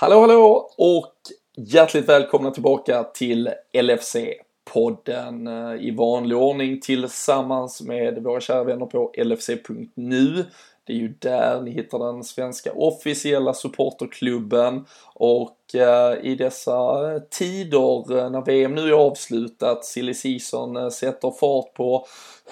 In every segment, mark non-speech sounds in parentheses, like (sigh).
Hallå hallå och hjärtligt välkomna tillbaka till LFC-podden eh, i vanlig ordning tillsammans med våra kära vänner på LFC.nu. Det är ju där ni hittar den svenska officiella supporterklubben och eh, i dessa tider eh, när VM nu är avslutat, silly season eh, sätter fart på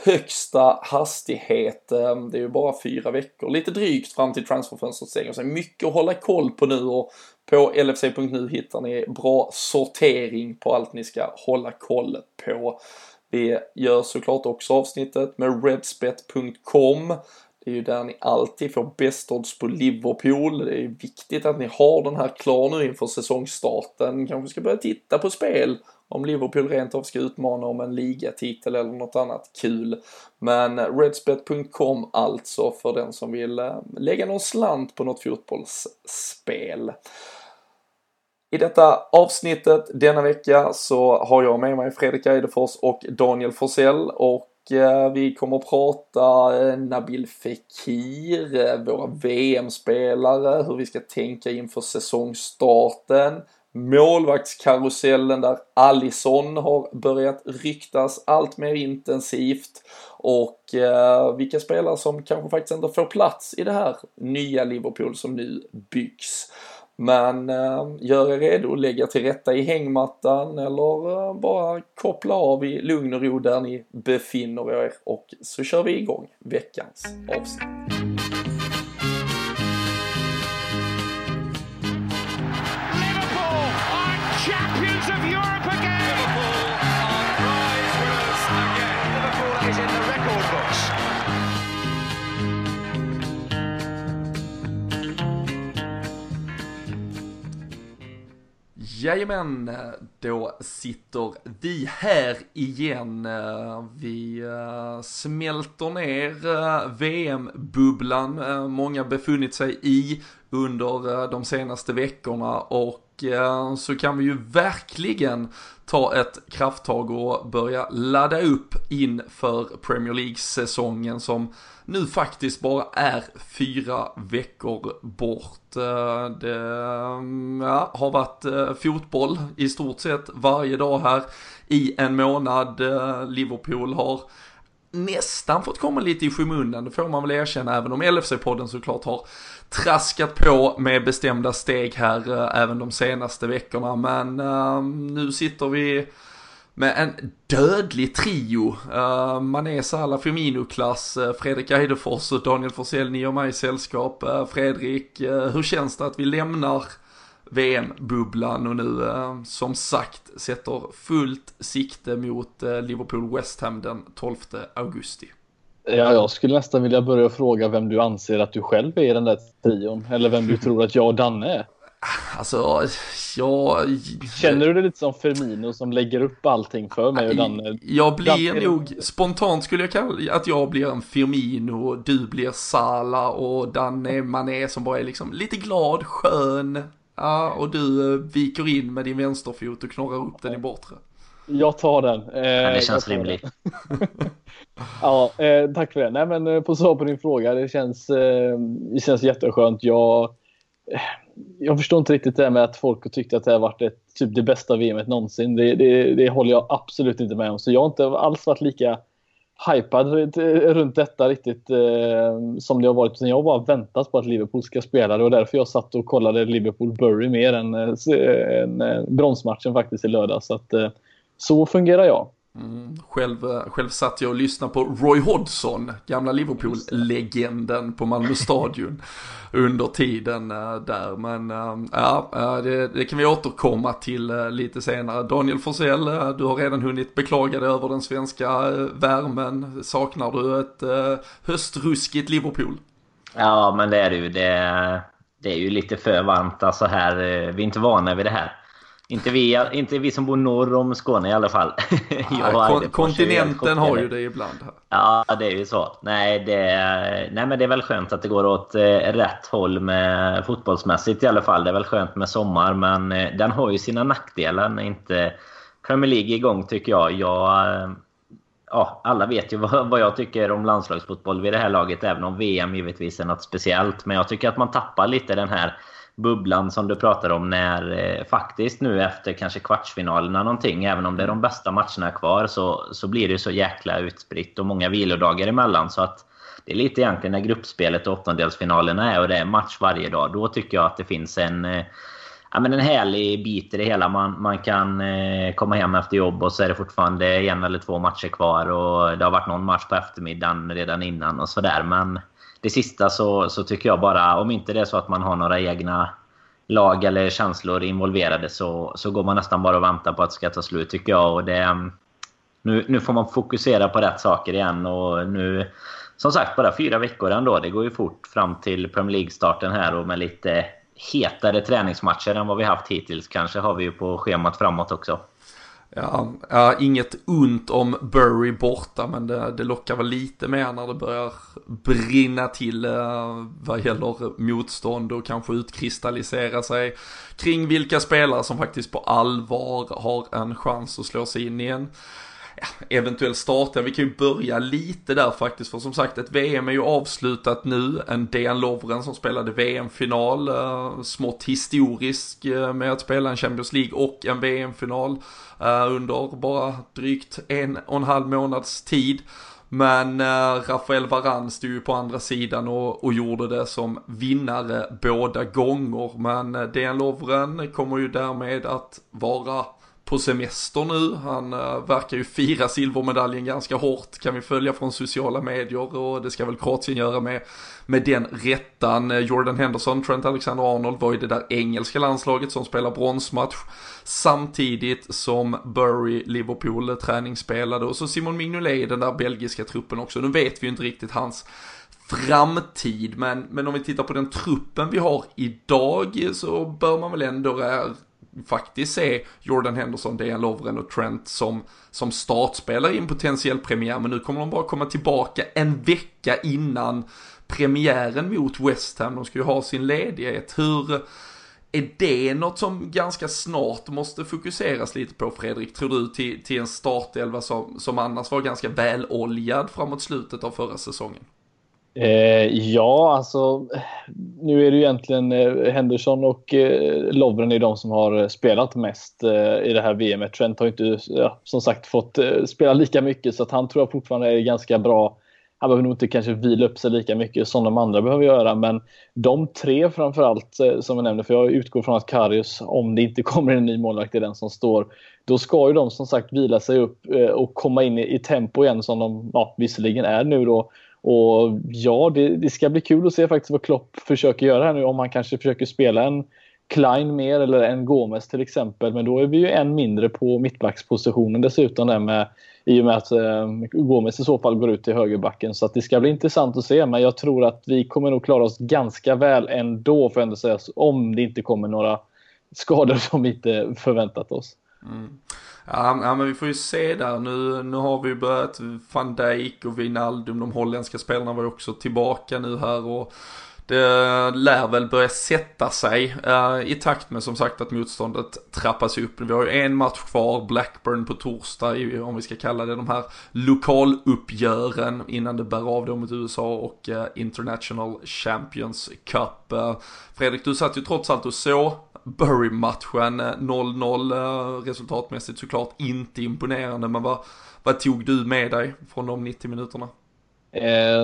högsta hastighet. Eh, det är ju bara fyra veckor, lite drygt fram till transferfönstret stänger. Så mycket att hålla koll på nu och på LFC.nu hittar ni bra sortering på allt ni ska hålla koll på. Vi gör såklart också avsnittet med redspet.com det är ju där ni alltid får bäst odds på Liverpool. Det är viktigt att ni har den här klar nu inför säsongstarten. Kanske ska börja titta på spel om Liverpool rent av ska utmana om en ligatitel eller något annat kul. Men redspet.com alltså för den som vill eh, lägga någon slant på något fotbollsspel. I detta avsnittet denna vecka så har jag med mig Fredrik Eidefors och Daniel Forsell och eh, vi kommer att prata eh, Nabil Fekir, eh, våra VM-spelare, hur vi ska tänka inför säsongstarten, målvaktskarusellen där Allison har börjat ryktas allt mer intensivt och vilka spelare som kanske faktiskt inte får plats i det här nya Liverpool som nu byggs. Men eh, gör er redo, lägga till rätta i hängmattan eller eh, bara koppla av i lugn och ro där ni befinner er och så kör vi igång veckans avsnitt. Jajamän, då sitter vi här igen. Vi eh, smälter ner eh, VM-bubblan eh, många befunnit sig i under de senaste veckorna och Eh, så kan vi ju verkligen ta ett krafttag och börja ladda upp inför Premier League-säsongen som nu faktiskt bara är fyra veckor bort. Eh, det mm, ja, har varit eh, fotboll i stort sett varje dag här i en månad. Liverpool har nästan fått komma lite i skymundan, det får man väl erkänna, även om LFC-podden såklart har traskat på med bestämda steg här eh, även de senaste veckorna. Men uh, nu sitter vi med en dödlig trio. Ehm, uh, Mané, Salah, Firmino-klass, uh, eh, Fredrik Eidefors och Daniel Forsell, ni och mig sällskap. Uh, Fredrik, uh, hur känns det att vi lämnar VM-bubblan och nu uh, som sagt sätter fullt sikte mot uh, Liverpool-West Ham den 12 augusti? Ja, jag skulle nästan vilja börja fråga vem du anser att du själv är i den där trion. Eller vem du (laughs) tror att jag och Danne är. Alltså, jag... Känner du dig lite som Firmino som lägger upp allting för mig och Danne? Jag blir Danne... nog, spontant skulle jag kalla att jag blir en Firmino, du blir Sala och Danne Mané som bara är liksom lite glad, skön. Ja, och du eh, viker in med din vänsterfot och knorrar upp den i bortre. Jag tar den. Eh, ja, det känns rimligt. (laughs) ja, eh, tack för det. Nej, men eh, på svar på din fråga, det känns, eh, det känns jätteskönt. Jag jag förstår inte riktigt det här med att folk tyckte att det har varit ett, typ det bästa VMet någonsin. Det, det, det håller jag absolut inte med om. Så jag har inte alls varit lika hypad runt detta riktigt eh, som det har varit. Jag har bara väntat på att Liverpool ska spela det och därför jag satt och kollade Liverpool-Bury mer än, eh, än eh, bronsmatchen faktiskt i lördag. Så, att, eh, så fungerar jag. Mm, själv, eh, själv satt jag och lyssnade på Roy Hodgson, gamla Liverpool-legenden på Malmö (laughs) stadion under tiden eh, där. Men eh, ja, det, det, kan vi återkomma till lite senare. Daniel Forsell, du har redan hunnit beklaga dig över den svenska värmen. Saknar du ett höstruskigt Liverpool? Ja, men det är det ju. Det, det är ju lite för varmt alltså här. Vi är inte vana vid det här. Inte vi, inte vi som bor norr om Skåne i alla fall. (laughs) Ja, kon kontinenten har ju det ibland. Här. Ja, det är ju så. Nej, det, nej, men det är väl skönt att det går åt eh, rätt håll med fotbollsmässigt i alla fall. Det är väl skönt med sommar, men eh, den har ju sina nackdelar när inte Premier League är igång tycker jag. jag eh, ja, alla vet ju (laughs) vad, vad jag tycker om landslagsfotboll vid det här laget, även om VM givetvis är något speciellt. Men jag tycker att man tappar lite den här bubblan som du pratar om när eh, faktiskt nu efter kanske kvartsfinalerna någonting, även om det är de bästa matcherna kvar, så, så blir det så jäkla utspritt och många vilodagar emellan. Så att det är lite egentligen när gruppspelet och åttondelsfinalerna är och det är match varje dag. Då tycker jag att det finns en, eh, ja, men en härlig bit i det hela. Man, man kan eh, komma hem efter jobb och så är det fortfarande en eller två matcher kvar. Och det har varit någon match på eftermiddagen redan innan och sådär. Men det sista så, så tycker jag bara, om inte det är så att man har några egna lag eller känslor involverade så, så går man nästan bara och väntar på att det ska ta slut tycker jag. Och det, mm, nu, nu får man fokusera på rätt saker igen. och nu som sagt, bara fyra veckor ändå. Det går ju fort fram till Premier League-starten här och med lite hetare träningsmatcher än vad vi haft hittills kanske har vi ju på schemat framåt också. Ja, ja, inget ont om Burry borta, men det, det lockar väl lite mer när det börjar brinna till eh, vad gäller motstånd och kanske utkristallisera sig kring vilka spelare som faktiskt på allvar har en chans att slå sig in i en ja, eventuell starta. Vi kan ju börja lite där faktiskt, för som sagt ett VM är ju avslutat nu. En Dejan Lovren som spelade VM-final, eh, smått historisk eh, med att spela en Champions League och en VM-final Eh, under bara drygt en och en halv månads tid. Men eh, Rafael Varan stod ju på andra sidan och, och, gjorde det som vinnare båda gånger. Men eh, Dejan Lovren kommer ju därmed att vara på semester nu. Han eh, verkar ju fira silvermedaljen ganska hårt kan vi följa från sociala medier och det ska väl Kroatien göra med, med den rättan. Eh, Jordan Henderson, Trent Alexander-Arnold var ju det där engelska landslaget som spelar bronsmatch samtidigt som Bury Liverpool eh, träningsspelade och så Simon Mignolet i den där belgiska truppen också. Nu vet vi ju inte riktigt hans framtid. Men, men om vi tittar på den truppen vi har idag så bör man väl ändå faktiskt se Jordan Henderson, Dejan Lovren och Trent som, som startspelare i en potentiell premiär. Men nu kommer de bara komma tillbaka en vecka innan premiären mot West Ham. De ska ju ha sin ledighet. Hur är det något som ganska snart måste fokuseras lite på Fredrik? Tror du till, till en startelva som, som annars var ganska väloljad framåt slutet av förra säsongen? Eh, ja, alltså nu är det ju egentligen eh, Henderson och eh, Lovren är de som har eh, spelat mest eh, i det här VMet. Trent har inte ja, som sagt fått eh, spela lika mycket så att han tror jag fortfarande är ganska bra. Han behöver nog inte kanske vila upp sig lika mycket som de andra behöver göra men de tre framförallt eh, som jag nämnde för jag utgår från att Karius om det inte (laughs) kommer en ny målvakt är den som står då ska ju de som sagt vila sig upp eh, och komma in i, i tempo igen som de ja, visserligen är nu då och ja, det, det, ska bli kul att se faktiskt vad Klopp försöker göra här nu. Om han kanske försöker spela en Klein mer eller en Gomes till exempel. Men då är vi ju en mindre på mittbackspositionen dessutom där med, i och med att eh, Gomes i så fall går ut till högerbacken. Så att det ska bli intressant att se. Men jag tror att vi kommer nog klara oss ganska väl ändå får jag ändå säga. Om det inte kommer några skador som vi inte förväntat oss. Mm. Ja, ja, men vi får ju se där. Nu, nu har vi ju börjat van Dijk och Wijnaldum, de holländska spelarna var ju också tillbaka nu här och det lär väl börja sätta sig uh, i takt med som sagt att motståndet trappas upp. Vi har ju en match kvar, Blackburn på torsdag, om vi ska kalla det de här lokaluppgören innan det bär av då mot USA och uh, International Champions Cup. Uh, Fredrik, du satt ju trots allt och så Bury-matchen 0-0 eh, eh, resultatmässigt såklart inte imponerande men vad, vad tog du med dig från de 90 minuterna? Eh,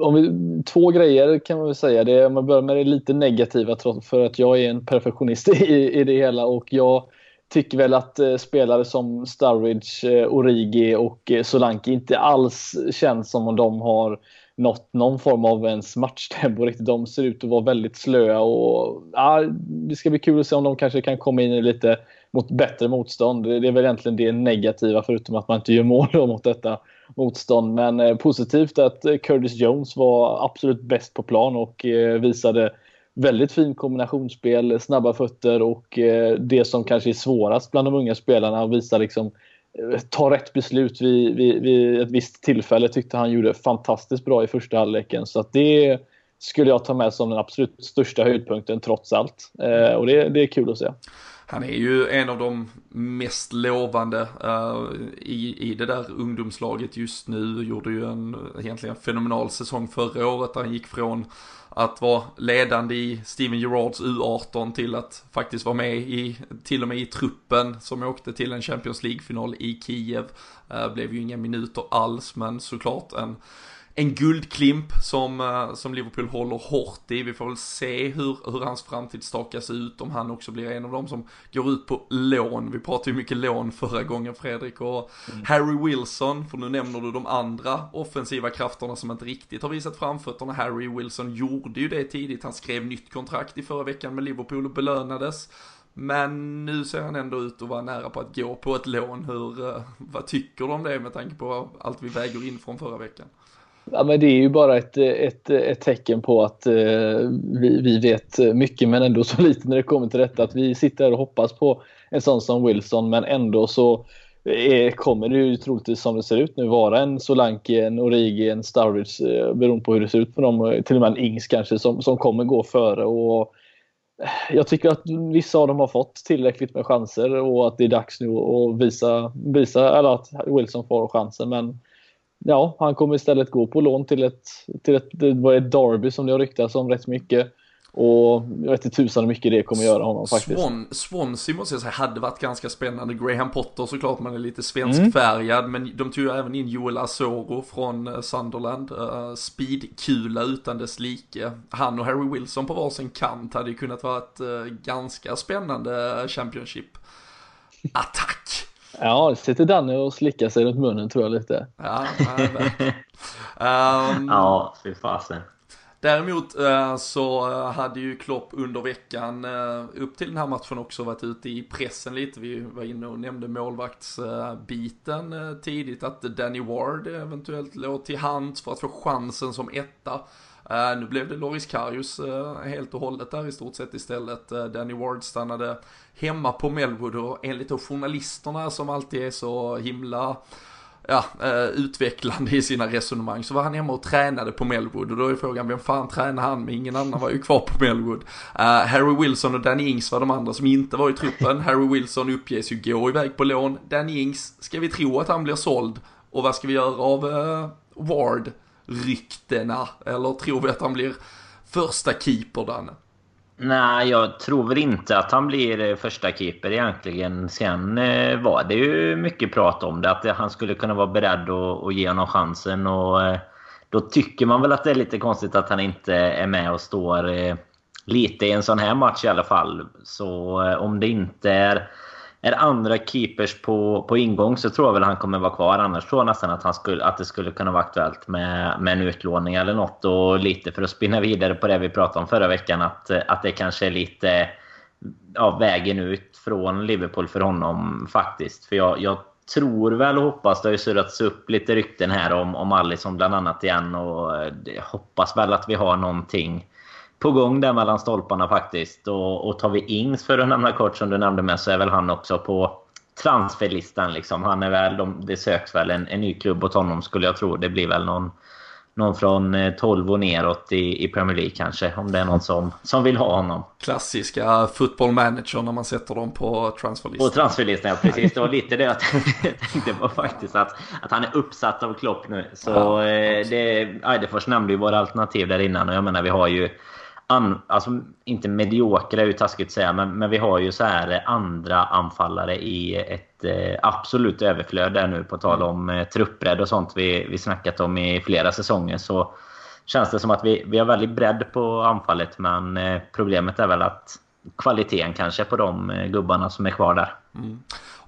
om vi, två grejer kan man väl säga. Det, om man börjar med det lite negativa för att jag är en perfektionist (laughs) i, i det hela och jag tycker väl att eh, spelare som Sturridge, eh, Origi och eh, Solanke inte alls känns som om de har nått någon form av ens matchtempo riktigt. De ser ut att vara väldigt slöa och ja, det ska bli kul att se om de kanske kan komma in i lite mot bättre motstånd. Det är väl egentligen det negativa förutom att man inte gör mål mot detta motstånd. Men eh, positivt att eh, Curtis Jones var absolut bäst på plan och eh, visade väldigt fin kombinationsspel, snabba fötter och eh, det som kanske är svårast bland de unga spelarna och visar liksom Eh, ta rätt beslut vid, vid, vid, ett visst tillfälle tyckte han gjorde fantastiskt bra i första halvleken. Så att det skulle jag ta med som den absolut största höjdpunkten trots allt. Eh, och det, det är kul att se. Han är ju en av de mest lovande uh, i, i det där ungdomslaget just nu. Gjorde ju en egentligen fenomenal säsong förra året där han gick från att vara ledande i Steven Gerards U18 till att faktiskt vara med i, till och med i truppen som åkte till en Champions League-final i Kiev. Uh, blev ju inga minuter alls men såklart en en guldklimp som, eh, som Liverpool håller hårt i. Vi får väl se hur, hur hans framtid stakas ut, om han också blir en av dem som går ut på lån. Vi pratade ju mycket lån förra gången Fredrik och mm. Harry Wilson, för nu nämner du de andra offensiva krafterna som inte riktigt har visat framfötterna. Harry Wilson gjorde ju det tidigt, han skrev nytt kontrakt i förra veckan med Liverpool och belönades. Men nu ser han ändå ut att vara nära på att gå på ett lån. Hur, eh, vad tycker du om det med tanke på allt vi väger in från förra veckan? Ja, men det är ju bara ett, ett, ett tecken på att eh, vi, vi vet mycket men ändå så (laughs) lite när det kommer till detta. Att vi sitter här och hoppas på en sån som Wilson men ändå så är, kommer det ju troligtvis som det ser ut nu vara en Solanke, en Origi, en Sturridge eh, beroende på hur det ser ut på dem. Eh, till och med en Ings kanske som, som kommer gå före. Och eh, jag tycker att vissa av dem har fått tillräckligt med chanser och att det är dags nu att visa, visa eller att Wilson får chansen. Men ja, han kommer istället gå på lån till ett, till ett, det var ett Derby som det har ryktats om rätt mycket. Och jag vet inte tusan hur mycket det kommer göra honom faktiskt. Swan, Swansea måste jag säga hade varit ganska spännande. Graham Potter såklart, man är lite svenskfärgad. Mm. Men de tog ju även in Joel Asoro från eh, Sunderland. Uh, speedkula utan dess like. Han och Harry Wilson på varsin kant hade ju kunnat vara ett uh, ganska spännande Championship. Attack! Ja, sitter Danne och slickar sig runt munnen tror jag lite. Ja, (laughs) um, ja fy fasen. Däremot uh, så hade ju Klopp under veckan uh, upp till den här matchen också varit ute i pressen lite. Vi var inne och nämnde målvaktsbiten tidigt att Danny Ward eventuellt låg till hands för att få chansen som etta. Uh, nu blev det Loris Karius uh, helt och hållet där i stort sett istället. Uh, Danny Ward stannade hemma på Melwood och enligt då journalisterna som alltid är så himla ja, utvecklande i sina resonemang så var han hemma och tränade på Melwood och då är frågan vem fan tränar han med ingen annan var ju kvar på Melwood. Harry Wilson och Danny Ings var de andra som inte var i truppen. (laughs) Harry Wilson uppges ju gå iväg på lån. Danny Ings, ska vi tro att han blir såld? Och vad ska vi göra av Ward? Ryktena? Eller tror vi att han blir första keeper, Danne? Nej, jag tror väl inte att han blir eh, första keeper egentligen. Sen eh, var det ju mycket prat om det, att han skulle kunna vara beredd att, att ge honom chansen. Och eh, då tycker man väl att det är lite konstigt att han inte är med och står lite i en sån här match i alla fall. Så om det inte är är andra keepers på, på ingång så tror jag väl han kommer vara kvar. Annars tror jag nästan att, han skulle, att det skulle kunna vara aktuellt med, med en utlåning eller något. Och lite för att spinna vidare på det vi pratade om förra veckan. Att, att det kanske är lite ja, vägen ut från Liverpool för honom faktiskt. För jag, jag tror väl och hoppas, det har ju surrats upp lite rykten här om, om Alisson bland annat igen. Och eh, hoppas väl att vi har någonting på gång där mellan stolparna faktiskt. Och, och tar vi Ings för att nämna kort som du nämnde med så är väl han också på transferlistan. Liksom. Han är väl, de, det söks väl en, en ny klubb åt honom skulle jag tro. Det blir väl någon, någon från 12 eh, och neråt i, i Premier League kanske. Om det är någon som, som vill ha honom. Klassiska football manager när man sätter dem på transferlistan. På transferlistan, ja precis. Det var lite det jag (laughs) tänkte på faktiskt. Att, att han är uppsatt av Klopp nu. Så ja, eh, det, Eidefors nämnde ju våra alternativ där innan. Och jag menar vi har ju an, alltså, inte mediokra är ju taskigt att säga, men, men vi har ju så här andra anfallare i ett eh, absolut överflöd där nu. På tal om eh, truppbredd och sånt vi, vi snackat om i flera säsonger. Så känns det som att vi, vi har väldigt bredd på anfallet, men eh, problemet är väl att kvaliteten kanske på de eh, gubbarna som är kvar där. Mm.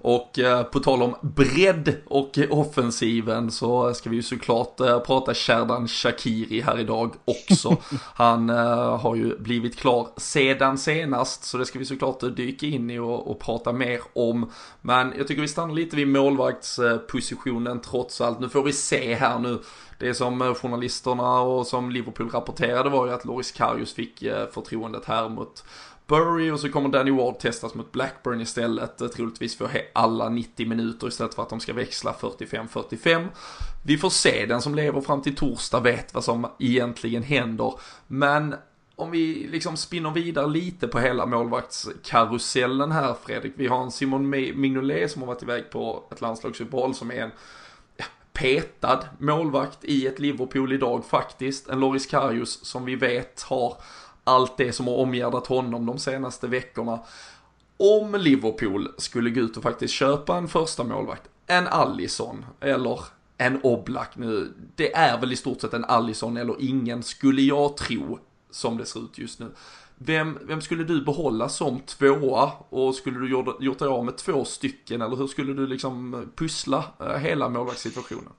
Och eh, på tal om bredd och offensiven så ska vi ju såklart eh, prata Sherdan Shakiri här idag också. (laughs) Han eh, har ju blivit klar sedan senast så det ska vi såklart dyka in i och, och prata mer om. Men jag tycker vi stannar lite vid målvaktspositionen trots allt. Nu får vi se här nu. Det som journalisterna och som Liverpool rapporterade var ju att Loris Karius fick förtroendet här mot Burry och så kommer Danny Ward testas mot Blackburn istället. Eh, troligtvis för alla 90 minuter istället för att de ska växla 45-45. Vi får se, den som lever fram till torsdag vet vad som egentligen händer. Men om vi liksom spinner vidare lite på hela målvaktskarusellen här Fredrik. Vi har en Simon Mignolet som har varit iväg på ett landslagsuppehåll som är en petad målvakt i ett Liverpool idag faktiskt. En Loris Karius som vi vet har allt det som har omgärdat honom de senaste veckorna. Om Liverpool skulle gå ut och faktiskt köpa en första målvakt, en Allison eller en Oblak nu. Det är väl i stort sett en Allison eller ingen skulle jag tro som det ser ut just nu. Vem, vem skulle du behålla som tvåa och skulle du gjort, gjort dig av med två stycken eller hur skulle du liksom pussla eh, hela målvaktssituationen?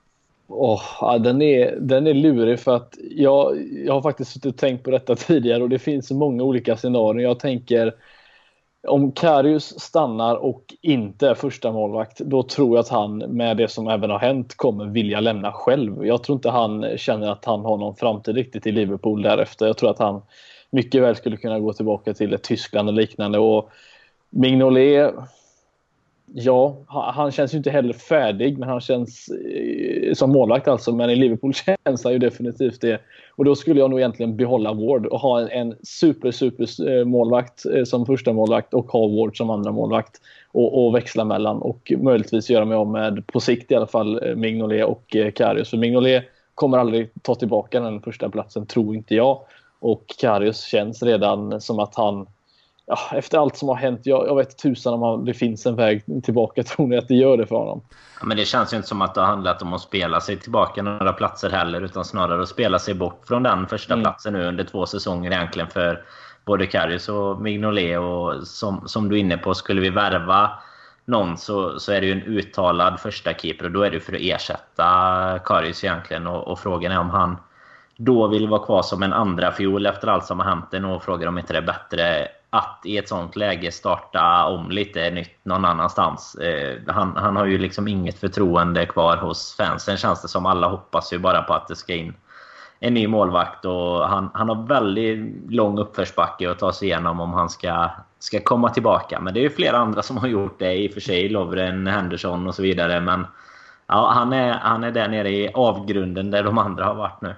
Oh, ja, den, är, den är lurig för att jag, jag har faktiskt suttit och tänkt på detta (laughs) tidigare och det finns så många olika scenarier. Jag tänker om Karius stannar och inte är första målvakt, då tror jag att han med det som även har hänt kommer vilja lämna själv. Jag tror inte han känner att han har någon framtid riktigt i Liverpool därefter. Jag tror att han mycket väl skulle kunna gå tillbaka till ett Tyskland och liknande. Och Mignolet, ja, han känns ju inte heller färdig, men han känns eh, som målvakt alltså. Men i Liverpool (laughs) känns han ju definitivt det. Och då skulle jag nog egentligen behålla Ward och ha en, super, super eh, målvakt eh, som första målvakt och ha Ward som andra målvakt och, och växla mellan och möjligtvis göra mig av med, på sikt i alla fall, Mignolet och Karius. För Mignolet kommer aldrig ta tillbaka den första platsen, tror inte jag. Och Karius känns redan som att han ja, efter allt som har hänt, jag, jag vet tusan om han, det finns en väg tillbaka. (laughs) Tror ni att det gör det för honom? Ja, men det känns ju inte som att det har handlat om att spela sig tillbaka några platser heller. Utan snarare att spela sig bort från den första mm. platsen nu under två säsonger egentligen. För både Karius och Mignolet. Och som, som du är inne på, skulle vi värva någon så, så är det ju en uttalad första keeper. Och då är det för att ersätta Karius egentligen. Och, och frågan är om han då vill vara kvar som en andra fiol efter allt som har hänt. Och frågar om inte det är bättre att i ett sånt läge starta om lite nytt någon annanstans. Eh, han, han har ju liksom inget förtroende kvar hos fansen känns det som. Alla hoppas ju bara på att det ska in en ny målvakt och han, han har väldigt lång uppförsbacke att ta sig igenom om han ska, ska komma tillbaka. Men det är ju flera andra som har gjort det i och för sig. Lovren, Henderson och så vidare. Men ja, han, är, han är där nere i avgrunden där de andra har varit nu.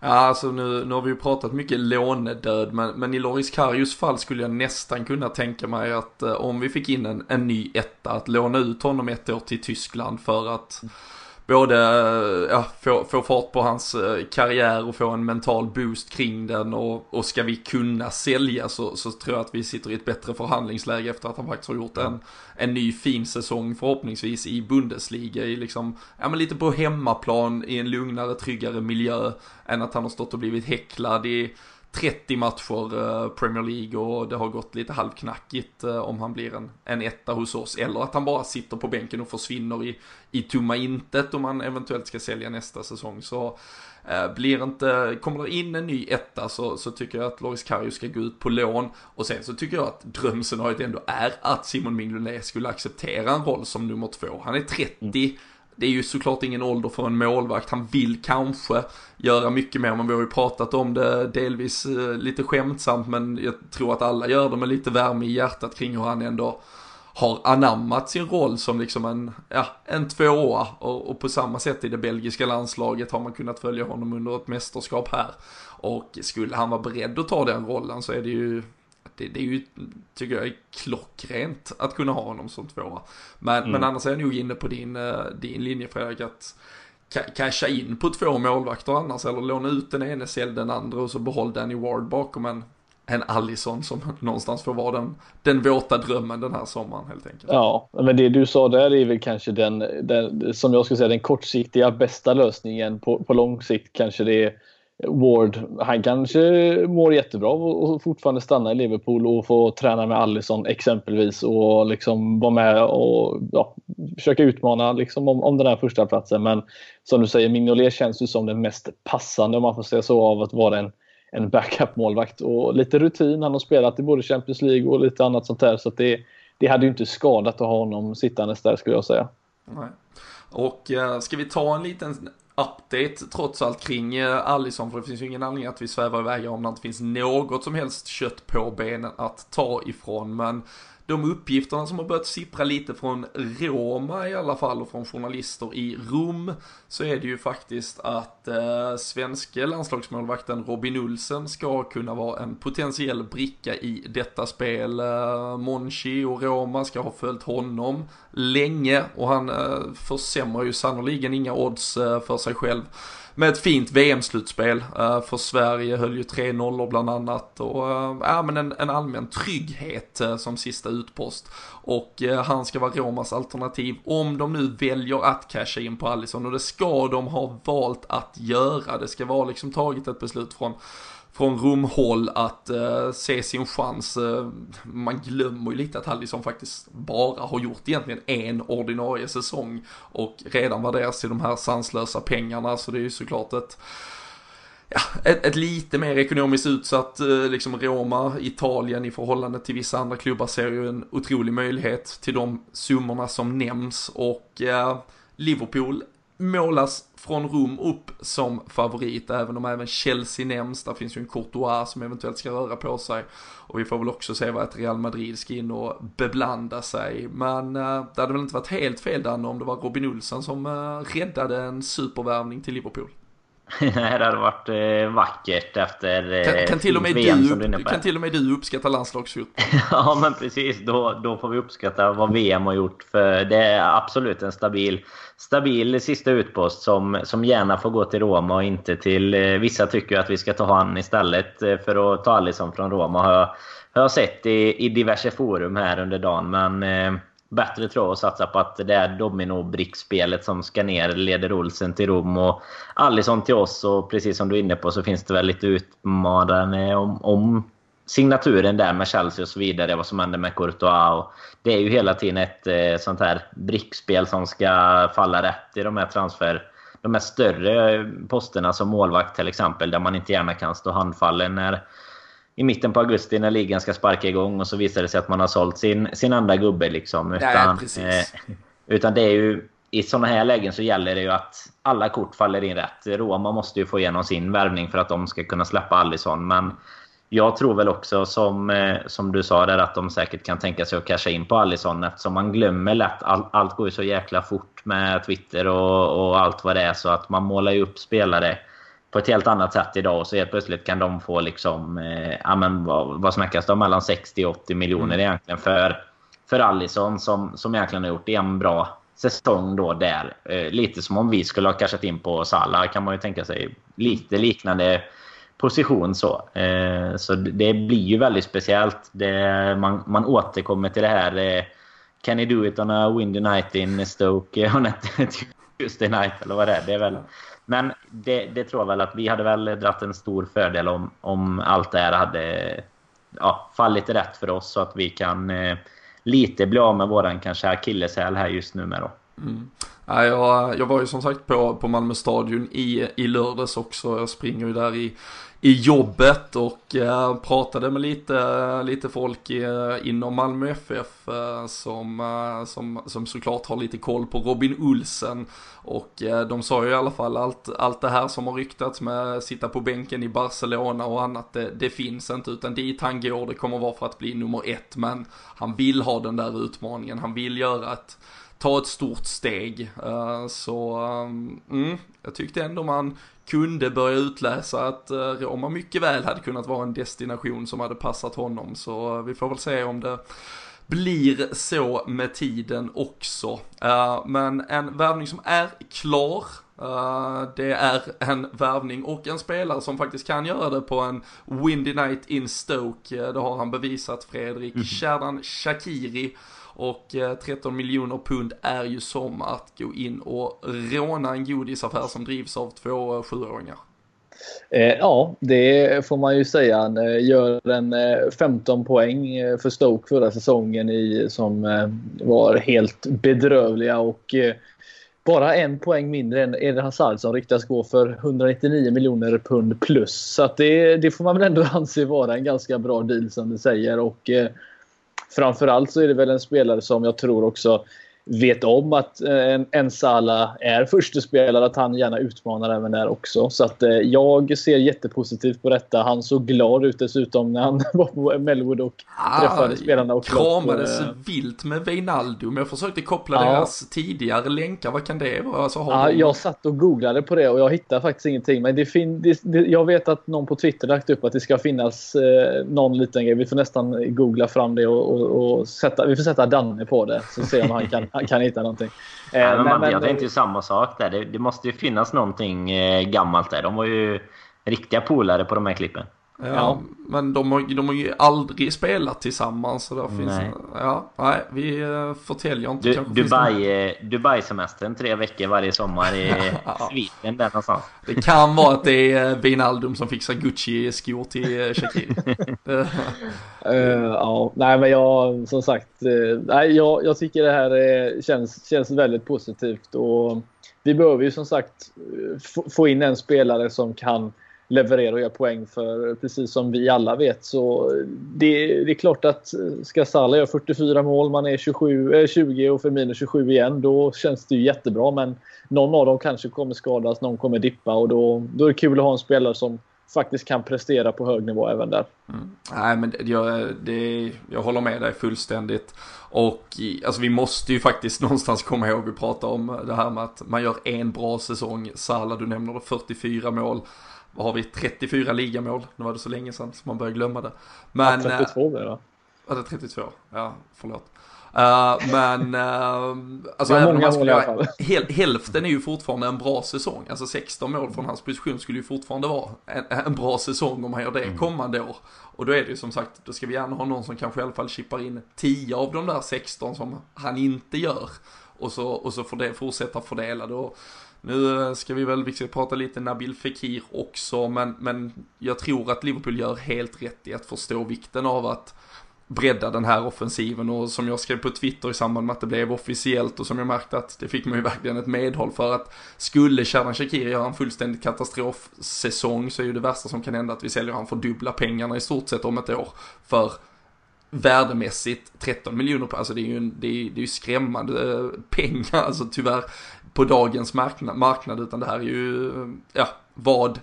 Ja, alltså nu, nu har vi ju pratat mycket lånedöd, men, men i Loris Karius fall skulle jag nästan kunna tänka mig att eh, om vi fick in en, en ny etta, att låna ut honom ett år till Tyskland för att både eh, ja, få, få fart på hans eh, karriär och få en mental boost kring den och, och ska vi kunna sälja så, så tror jag att vi sitter i ett bättre förhandlingsläge efter att han faktiskt har gjort en, en ny fin säsong förhoppningsvis i Bundesliga i liksom, ja men lite på hemmaplan i en lugnare, tryggare miljö än att han har stått och blivit häcklad i 30 matcher eh, Premier League och det har gått lite halvknackigt eh, om han blir en, en etta hos oss. Eller att han bara sitter på bänken och försvinner i, i tomma intet om man eventuellt ska sälja nästa säsong. Så eh, blir inte, kommer det in en ny etta så, så tycker jag att Loris Karius ska gå ut på lån. Och sen så tycker jag att drömscenariot ändå är att Simon Mignolet skulle acceptera en roll som nummer två. Han är 30 det är ju såklart ingen ålder för en målvakt. Han vill kanske göra mycket mer, men vi har ju pratat om det delvis eh, lite skämtsamt, men jag tror att alla gör det med lite värme i hjärtat kring hur han ändå har anammat sin roll som liksom en, ja, en tvåa och, och på samma sätt i det belgiska landslaget har man kunnat följa honom under ett mästerskap här. Och skulle han vara beredd att ta den rollen så är det ju det, det, är ju, tycker jag, är klockrent att kunna ha honom som tvåa. Men, mm. men annars är jag nog inne på din, eh, din linje Fredrik, att casha in på två målvakter annars, eller låna ut den ene, sälj den andra och så behåll Danny Ward bakom en, en Allison som (laughs) någonstans får vara den, den våta drömmen den här sommaren helt enkelt. Ja, men det du sa där är väl kanske den, den som jag skulle säga den kortsiktiga bästa lösningen. På, på lång sikt kanske det är Ward, han kanske mår jättebra och fortfarande stanna i Liverpool och få träna med Allison exempelvis och liksom vara med och ja, försöka utmana liksom om, om den här första platsen. Men som du säger, Mignolet känns ju som den mest passande om man får säga så av att vara en, en backup-målvakt och lite rutin. Han har spelat i både Champions League och lite annat sånt där så det, det hade ju inte skadat att ha honom sittandes där skulle jag säga. Nej. Och eh, ska vi ta en liten update trots allt kring eh, Allison, för det finns ju ingen anledning att vi svävar iväg om det inte finns något som helst kött på benen att ta ifrån, men de uppgifterna som har börjat sippra lite från Roma i alla fall och från journalister i Rom så är det ju faktiskt att eh, svenske landslagsmålvakten Robin Olsen ska kunna vara en potentiell bricka i detta spel. Eh, Monchi och Roma ska ha följt honom länge och han eh, försämrar ju sannoliken inga odds eh, för sig själv med ett fint VM-slutspel. Uh, eh, för Sverige höll ju 3-0 bland annat och uh, ja, men en, en allmän trygghet uh, som sista utpost. Och han ska vara Romas alternativ om de nu väljer att casha in på Allison och det ska de ha valt att göra. Det ska vara liksom tagit ett beslut från från rumhåll att uh, se sin chans. Uh, man glömmer ju lite att Hallison faktiskt bara har gjort egentligen en ordinarie säsong och redan värderas till de här sanslösa pengarna så det är ju såklart ett Ja, ett, ett lite mer ekonomiskt utsatt eh, liksom Roma, Italien i förhållande till vissa andra klubbar ser ju en otrolig möjlighet till de summorna som nämns och Liverpool målas från Rom upp som favorit, även om även Chelsea nämns. Där finns ju en Courtois som eventuellt ska röra på sig. Och vi får väl också se vad ett Real Madrid ska in och beblanda sig. Men äh, det hade väl inte varit helt fel Danne om det var Robin Olsen som äh, räddade en supervärvning till Liverpool. Nej, (laughs) det hade varit eh, vackert efter eh, kan, kan, till och med VM du, som du Kan till och med du uppskatta landslagsfotboll? (laughs) ja, men precis. Då, då får vi uppskatta vad VM har gjort. För det är absolut en stabil, stabil sista utpost som, som gärna får gå till Roma och inte till... Eh, vissa tycker att vi ska ta han istället eh, för att ta Alisson från Roma. Har jag, har jag sett i, i diverse forum här under dagen. Men eh, bättre tror jag att satsa på att det är dominobrickspelet som ska ner leder Olsen till Rom och Alisson till oss. Och precis som du är inne på så finns det väl lite utmanande om, om signaturen där med Chelsea och så vidare. Vad som händer med Courtois. Och det är ju hela tiden ett eh, sånt här brickspel som ska falla rätt i de här transfer de här större posterna som målvakt till exempel, där man inte gärna kan stå handfallen när i mitten på augusti när ligan ska sparka igång och så visar det sig att man har sålt sin, sin andra gubbe. Liksom. Utan, Nej, eh, utan det är ju, i sådana här lägen så gäller det ju att alla kort faller in rätt. Roma måste ju få igenom sin värvning för att de ska kunna släppa Allison. Men jag tror väl också, som, eh, som du sa där, att de säkert kan tänka sig att casha in på Allison eftersom man glömmer lätt. All, allt går ju så jäkla fort med Twitter och, och allt vad det är så att man målar ju upp spelare på ett helt annat sätt idag. Och så helt plötsligt kan de få liksom, eh, ja, men vad, vad snackas det om? Mellan 60 och 80 miljoner mm. egentligen för, för Allison som, som egentligen har gjort en bra säsong då där. Eh, lite som om vi skulle ha cashat in på Salah kan man ju tänka sig. Lite liknande position så. Eh, så det blir ju väldigt speciellt. Det, man, man återkommer till det här eh, Can you do it on a windy night in Stoke on a Tuesday night eller vad det är. Det är väl men det, det, tror jag väl att vi hade väl dratt en stor fördel om, om allt det här hade ja, fallit rätt för oss så att vi kan eh, lite bli av med våran kanske akilleshäl här just nu med då. Mm. Ja, jag, jag var ju som sagt på, på Malmö stadion i, i lördags också. Jag springer ju där i i jobbet och eh, pratade med lite, lite folk eh, inom Malmö FF eh, som, som, som såklart har lite koll på Robin Olsen. Och de sa ju i alla fall allt, allt det här som har ryktats med sitta på bänken i Barcelona och annat, det, det finns inte utan dit han går det kommer vara för att bli nummer ett. Men han vill ha den där utmaningen, han vill göra ett ta ett stort steg. Så mm, jag tyckte ändå man kunde börja utläsa att Roma mycket väl hade kunnat vara en destination som hade passat honom. Så vi får väl se om det blir så med tiden också. men en värvning som är klar Uh, det är en värvning och en spelare som faktiskt kan göra det på en Windy Night in Stoke. Uh, det har han bevisat, Fredrik mm. Sherdan Shakiri. Och eh, 13 miljoner pund är ju som att gå in och råna en godisaffär som drivs av två eh, sjuåringar. Eh, ja, det får man ju säga. Han gör en 15 poäng för Stoke förra säsongen i, som var helt bedrövliga. och bara en poäng mindre än Eden Hazard som ryktas gå för 199 miljoner pund plus. Så det, det, får man väl ändå (laughs) anse vara en ganska bra deal som du säger. Och framförallt så är det väl en spelare som jag tror också vet om att eh, en, Sala är första spelare att han gärna utmanar även där också. Så att eh, jag ser jättepositivt på detta. Han såg glad ut dessutom när han (laughs) var på Melwood och ah, träffade spelarna. Och kramades eh, vilt med Wijnaldum. Jag försökte koppla ja. deras tidigare länkar. Vad kan det vara? Alltså, ja, de... Jag satt och googlade på det och jag hittade faktiskt ingenting. Men det fin det, det, jag vet att någon på Twitter lagt upp att det ska finnas eh, någon liten grej. Vi får nästan googla fram det och, och, och sätta, vi får sätta Danne på det. Så ser om han kan kan hitta någonting. Eh, ja, men man, men, jag tänkte ju samma sak där. Det, det, måste ju finnas någonting eh, gammalt där. De var ju riktiga polare på de här klippen. Ja, ja, men de har, de har ju aldrig spelat tillsammans. Så där finns nej. ja, nej, vi uh, förtäljer inte. Du, Dubai, Dubai-semestern tre veckor varje sommar i (laughs) sviten där någonstans. Det kan vara att det är Wijnaldum som fixar Gucci-skor till Shakiri. uh, (laughs) ja, nej men jag, som sagt, nej, jag, jag tycker det här är, känns, känns väldigt positivt. Och vi behöver ju som sagt få in en spelare som kan leverera och göra poäng för precis som vi alla vet så det, det är klart att ska Salah göra 44 mål, man är 27, 20 eh, och Firmino 27 igen, då känns det ju jättebra. Men någon av dem kanske kommer skadas, någon kommer dippa och då, då är det kul att ha en spelare som faktiskt kan prestera på hög nivå även där. Mm. Nej, men jag, det, jag håller med dig fullständigt. Och alltså, vi måste ju faktiskt någonstans komma ihåg, vi pratar om det här med att man gör en bra säsong. Salah, du nämner det, 44 mål vad har vi, 34 ligamål. Nu var det så länge sedan så man börjar glömma det. Men, ja, 32 blir det Ja, det är 32. Ja, förlåt. Uh, men uh, alltså även om man skulle göra, häl, (laughs) hälften är ju fortfarande en bra säsong. Alltså 16 mål från hans position skulle ju fortfarande vara en, en bra säsong om han gör det mm. kommande år. Och då är det ju som sagt, då ska vi gärna ha någon som kanske i alla fall chippar in 10 av de där 16 som han inte gör. Och så, och så får det fortsätta fördela det. Nu eh, ska vi väl, vi ska prata lite Nabil Fekir också, men, men jag tror att Liverpool gör helt rätt i att förstå vikten av att bredda den här offensiven och som jag skrev på Twitter i samband med att det blev officiellt och som jag märkte att det fick man ju verkligen ett medhåll för att skulle Shadan Shakiri göra en fullständig katastrofsäsong så är ju det värsta som kan hända att vi säljer han för dubbla pengarna i stort sett om ett år för värdemässigt 13 miljoner, alltså det är ju, en, det är, det är ju skrämmande eh, pengar, alltså tyvärr på dagens marknad, marknad utan det här är ju, eh, ja, vad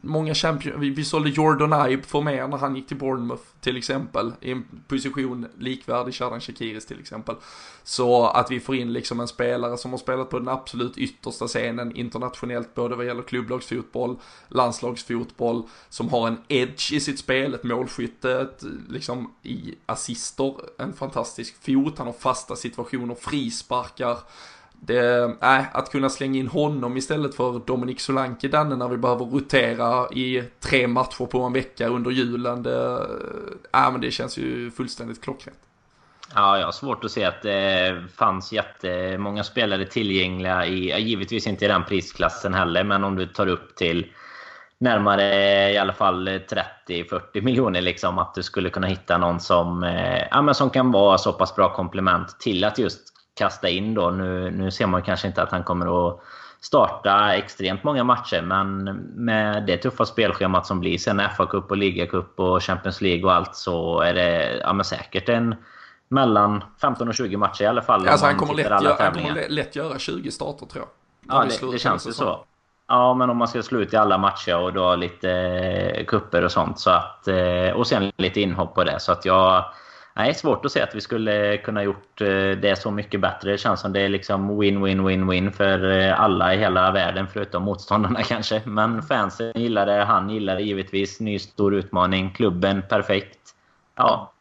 många champion, vi, vi sålde Jordan Ibe för mer när han gick till Bournemouth till exempel, i en position likvärdig Shadan Shakiris till exempel. Så att vi får in liksom en spelare som har spelat på den absolut yttersta scenen internationellt, både vad gäller klubblagsfotboll, landslagsfotboll, som har en edge i sitt spel, ett målskytte, ett, liksom i assister, en fantastisk fot, han har fasta situationer, frisparkar, det, äh, att kunna slänga in honom istället för Dominik Solanke Danne när vi behöver rotera i tre matcher på en vecka under julen. Det, äh, men det känns ju fullständigt klockrent. Ja, jag har svårt att se att det fanns jättemånga spelare tillgängliga i, givetvis inte i den prisklassen heller, men om du tar upp till närmare i alla fall 30-40 miljoner liksom att du skulle kunna hitta någon som, äh, ja, men som kan vara så pass bra komplement till att just kasta in då. Nu, nu ser man kanske inte att han kommer att starta extremt många matcher, men med det tuffa spelschemat som blir sen FA-cup och ligacup och Champions League och allt så är det ja, säkert en mellan 15 och 20 matcher i alla fall. Alltså han kommer, lätt, alla han kommer lätt göra 20 starter tror jag. Ja, det, det känns ju så. Ja, men om man ska slå ut i alla matcher och då lite eh, kupper och sånt. Så att, eh, och sen lite inhopp på det. Så att jag Nej, svårt att se att vi skulle kunna gjort eh, det så mycket bättre. Det känns som det är liksom win-win-win-win för eh, alla i hela världen, förutom motståndarna (laughs) kanske. Men fansen gillar det, han gillar det givetvis. Ny stor utmaning, klubben perfekt. Ja,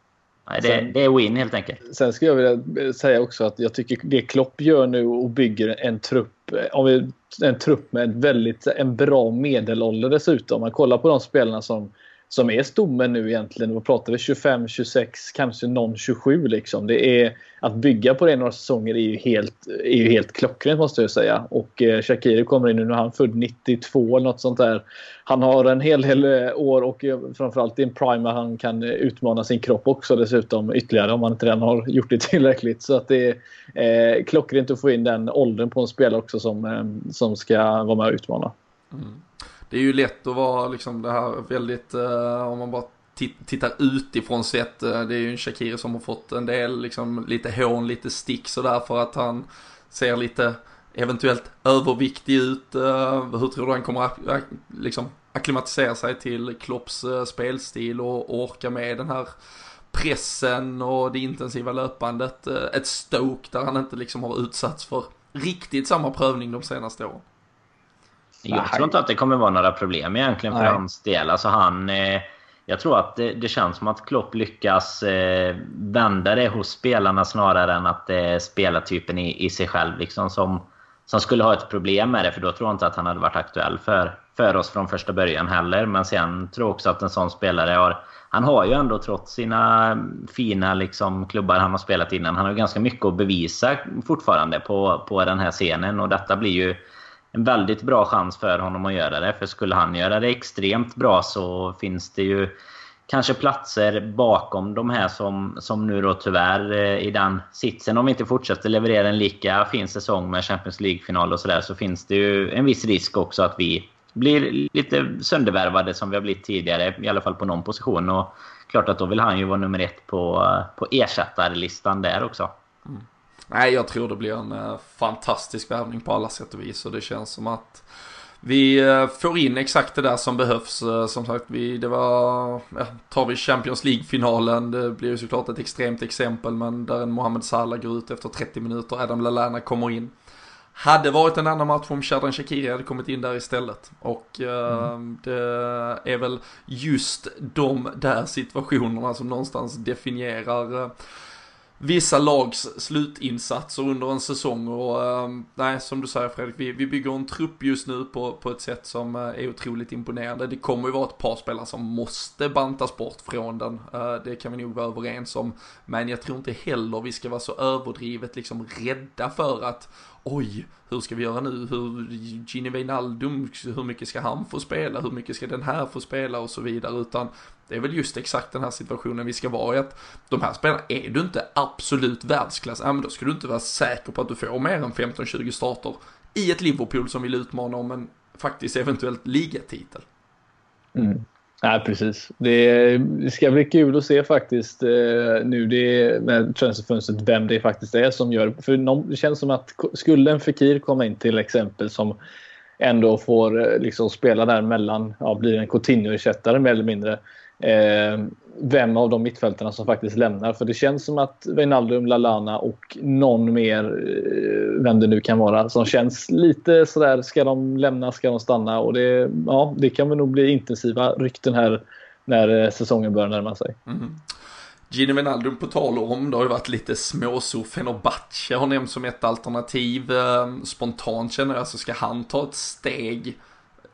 Nej, det, det, är win helt enkelt. Sen skulle jag vilja säga också att jag tycker det Klopp gör nu och bygger en trupp, om vi, en trupp med en väldigt en bra medelålder dessutom. Om man kollar på de spelarna som som är stommen nu egentligen. Vad pratar vi? 25, 26, kanske någon 27 liksom. Det är, att bygga på det några säsonger är ju helt, är ju helt klockrent måste jag säga. Och eh, Shakiri kommer in nu, nu är han född 92 eller något sånt där. Han har en hel del eh, år och eh, framförallt i en primer han kan eh, utmana sin kropp också dessutom ytterligare om han inte redan har (laughs) gjort det tillräckligt. Så att det är eh, klockrent att få in den åldern på en spelare också som, eh, som ska vara med och utmana. Mm det är ju lätt att vara liksom det här väldigt, eh, om man bara tittar utifrån sett, eh, det är ju en Shakiri som har fått en del, liksom lite hån, lite stick sådär för att han ser lite eventuellt överviktig ut. Eh, hur tror du han kommer att liksom akklimatisera sig till Klopps eh, spelstil och orka med den här pressen och det intensiva löpandet. Ett Stoke där han inte liksom har utsatts för riktigt samma prövning de senaste åren. Jag tror inte att det kommer vara några problem egentligen för Nej. hans del. Alltså han, eh, jag tror att det, det, känns som att Klopp lyckas eh, vända det hos spelarna snarare än att det är spelartypen i, i sig själv liksom som, som skulle ha ett problem med det. För då tror jag inte att han hade varit aktuell för, för oss från första början heller. Men sen tror jag också att en sån spelare har... Han har ju ändå trots sina fina liksom, klubbar han har spelat innan, han har ganska mycket att bevisa fortfarande på, på den här scenen. Och detta blir ju en väldigt bra chans för honom att göra det. För skulle han göra det extremt bra så finns det ju kanske platser bakom de här som, som nu då tyvärr eh, i den sitsen. Om vi inte fortsätter leverera en lika fin säsong med Champions League-final och sådär så finns det ju en viss risk också att vi blir lite söndervärvade som vi har blivit tidigare. I alla fall på någon position. Och klart att då vill han ju vara nummer ett på, eh, på ersättarlistan där också. Mm. Nej, jag tror det blir en uh, fantastisk värvning på alla sätt och vis och det känns som att vi uh, får in exakt det där som behövs. Uh, som sagt, vi, det var, ja, tar vi Champions League-finalen, det blir ju såklart ett extremt exempel, men där en Mohamed Salah går ut efter 30 minuter, Adam Lallana kommer in. Hade varit en annan match om Shadan Shakiri hade kommit in där istället. Och mm. det är väl just de där situationerna som någonstans definierar vissa lags slutinsatser under en säsong och ehm, nej, som du säger Fredrik, vi, vi bygger en trupp just nu på, på ett sätt som eh, är otroligt imponerande. Det kommer ju vara ett par spelare som måste bantas bort från den, eh, det kan vi nog vara överens om. Men jag tror inte heller vi ska vara så överdrivet liksom rädda för att oj, hur ska vi göra nu? Hur, Gini Wijnaldum, hur mycket ska han få spela? Hur mycket ska den här få spela? Och så vidare. Utan det är väl just exakt den här situationen vi ska vara i. Att de här spelarna, är du inte absolut världsklass, ja men då ska du inte vara säker på att du får mer än 15-20 starter i ett Liverpool som vill utmana om en faktiskt eventuellt ligatitel. Mm. Nej, precis. Det, det, ska bli kul att se faktiskt eh, nu det, med transferfönstret vem det faktiskt är som gör För någon, det känns som att skulle en Fekir komma in till exempel som ändå får eh, liksom spela där mellan, ja, blir en Coutinho-ersättare mer eller mindre eh, vem av de mittfältarna som faktiskt lämnar. För det känns som att Wijnaldum, Lalana och någon mer, eh, vem det nu kan vara, som känns lite sådär, ska de lämna, ska de stanna? Och det, ja, det kan väl nog bli intensiva rykten här när eh, säsongen börjar närma sig. Mm. Gino Wijnaldum på tal om, det har ju varit lite småso. Fenerbahce har nämnts som ett alternativ. Eh, spontant känner jag så ska han ta ett steg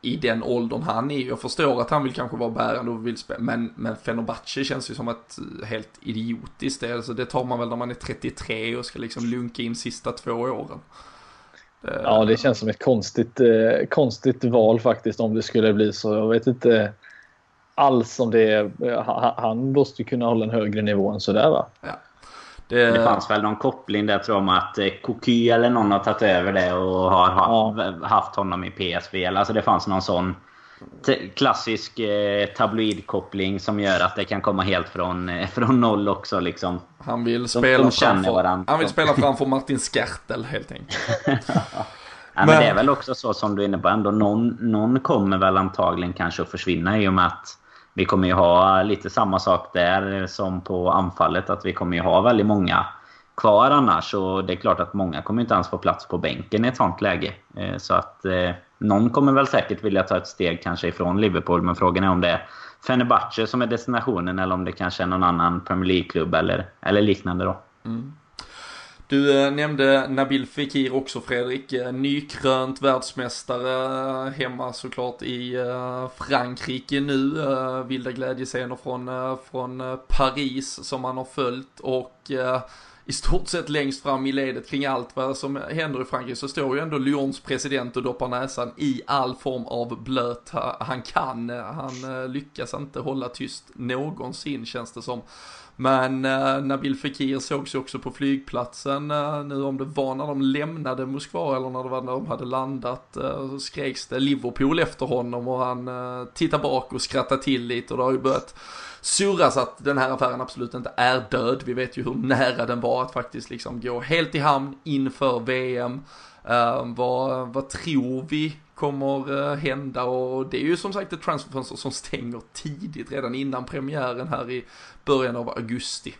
i den åldern han är. Jag förstår att han vill kanske vara bärande och vill spela, men, men Fenerbahce känns ju som ett helt idiotiskt det. Alltså det tar man väl när man är 33 och ska liksom lunka in sista två åren. Ja, det känns som ett konstigt, eh, konstigt val faktiskt om det skulle bli så. Jag vet inte alls om det är, han måste ju kunna hålla en högre nivå än sådär va? Ja. Det... det fanns väl någon koppling där tror jag om att eh, Koky eller någon har tagit över det och har haft, ja. haft honom i PSV. Alltså det fanns någon sån klassisk eh, tabloidkoppling som gör att det kan komma helt från, eh, (laughs) från noll också. Liksom. Han vill spela, de, de framför, han vill spela framför Martin Skertel helt enkelt. (laughs) ja, men, men, det är väl också så som du är inne på. Ändå någon, någon kommer väl antagligen kanske att försvinna i och med att vi kommer ju ha lite samma sak där som på anfallet. Att vi kommer ju ha väldigt många kvar annars. Och det är klart att många kommer inte ens få plats på bänken i ett sånt läge. Eh, så att eh, någon kommer väl säkert vilja ta ett steg kanske ifrån Liverpool. Men frågan är om det är Fenerbahce som är destinationen eller om det kanske är någon annan Premier League-klubb eller, eller liknande då. Mm. Du eh, nämnde Nabil Fekir också Fredrik, eh, nykrönt världsmästare eh, hemma såklart i Frankrike nu. Vilda glädjescener från, från Paris som han har följt och i stort sett längst fram i ledet kring allt vad som händer i Frankrike så står ju ändå Lyons president och doppar näsan i all form av blöt han kan. Han lyckas inte hålla tyst någonsin känns det som. Men eh, Nabil Fekir sågs ju också på flygplatsen eh, nu om det var när de lämnade Moskva eller när det var när de hade landat. Eh, så skreks det Liverpool efter honom och han eh, tittade bak och skrattade till lite och det har ju börjat surras att den här affären absolut inte är död. Vi vet ju hur nära den var att faktiskt liksom gå helt i hamn inför VM. Eh, vad, vad tror vi kommer eh, hända och det är ju som sagt ett transferfönster som stänger tidigt redan innan premiären här i början av augusti.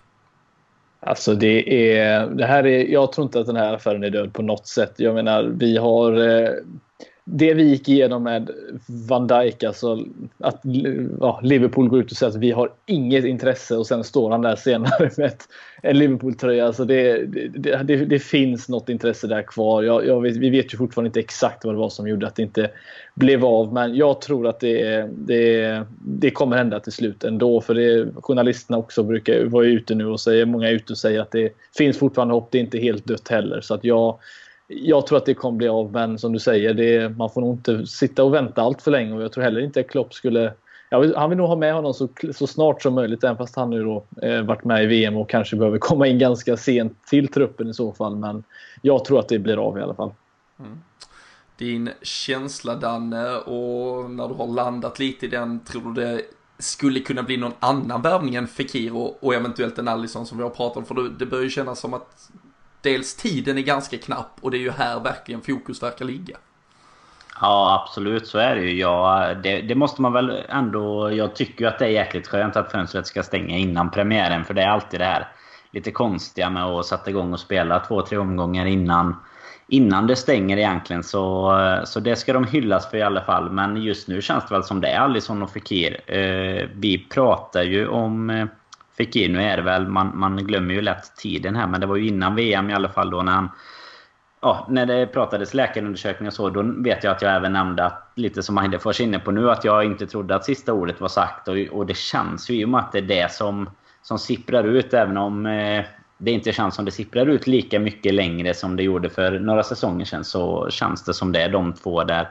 Alltså det är, det här är, jag tror inte att den här affären är död på något sätt. Jag menar, vi har eh, det vi gick igenom med Van Dijk, alltså att ja, Liverpool går ut och säger att vi har inget intresse och sen står han där senare med ett, en Liverpool-tröja. Alltså det, det, det, det, finns något intresse där kvar. Jag, jag vet, vi vet ju fortfarande inte exakt vad det var som gjorde att det inte blev av, men jag tror att det, det, det kommer hända till slut ändå. För det, journalisterna också brukar vara ute nu och säger, många är ute och säger att det finns fortfarande hopp. Det är inte helt dött heller. Så att jag jag tror att det kommer bli av, men som du säger, det, man får nog inte sitta och vänta allt för länge och jag tror heller inte att Klopp skulle Vill, han vill nog ha med honom så, så snart som möjligt, även fast han nu då eh, varit med i VM och kanske behöver komma in ganska sent till truppen i så fall. Men jag tror att det blir av i alla fall. Mm. Din känsla Danne, och när du har landat lite i den, tror du det skulle kunna bli någon annan värvning än Fekir och, och eventuellt en Allison som vi har pratat om? För det, det börjar ju kännas som att dels tiden är ganska knapp och det är ju här verkligen fokus verkar ligga. Ja, absolut så är det ju. Ja, det, det, måste man väl ändå... Jag tycker ju att det är jäkligt skönt att fönstret ska stänga innan premiären. För det är alltid det här lite konstiga med att sätta igång och spela två, tre omgångar innan, innan det stänger egentligen. Så, så det ska de hyllas för i alla fall. Men just nu känns det väl som det är Alisson och Fekir. Eh, vi pratar ju om eh, fick in. nu är det väl, man, man glömmer ju lätt tiden här, men det var ju innan VM i alla fall då när han ja, när det pratades läkarundersökningar och så, då vet jag att jag även nämnde att, lite som Heidefors är inne på nu, att jag inte trodde att sista ordet var sagt. Och, och det känns ju i och med att det är det som, som sipprar ut, även om eh, det inte känns som det sipprar ut lika mycket längre som det gjorde för några säsonger sedan, så känns det som det är de två där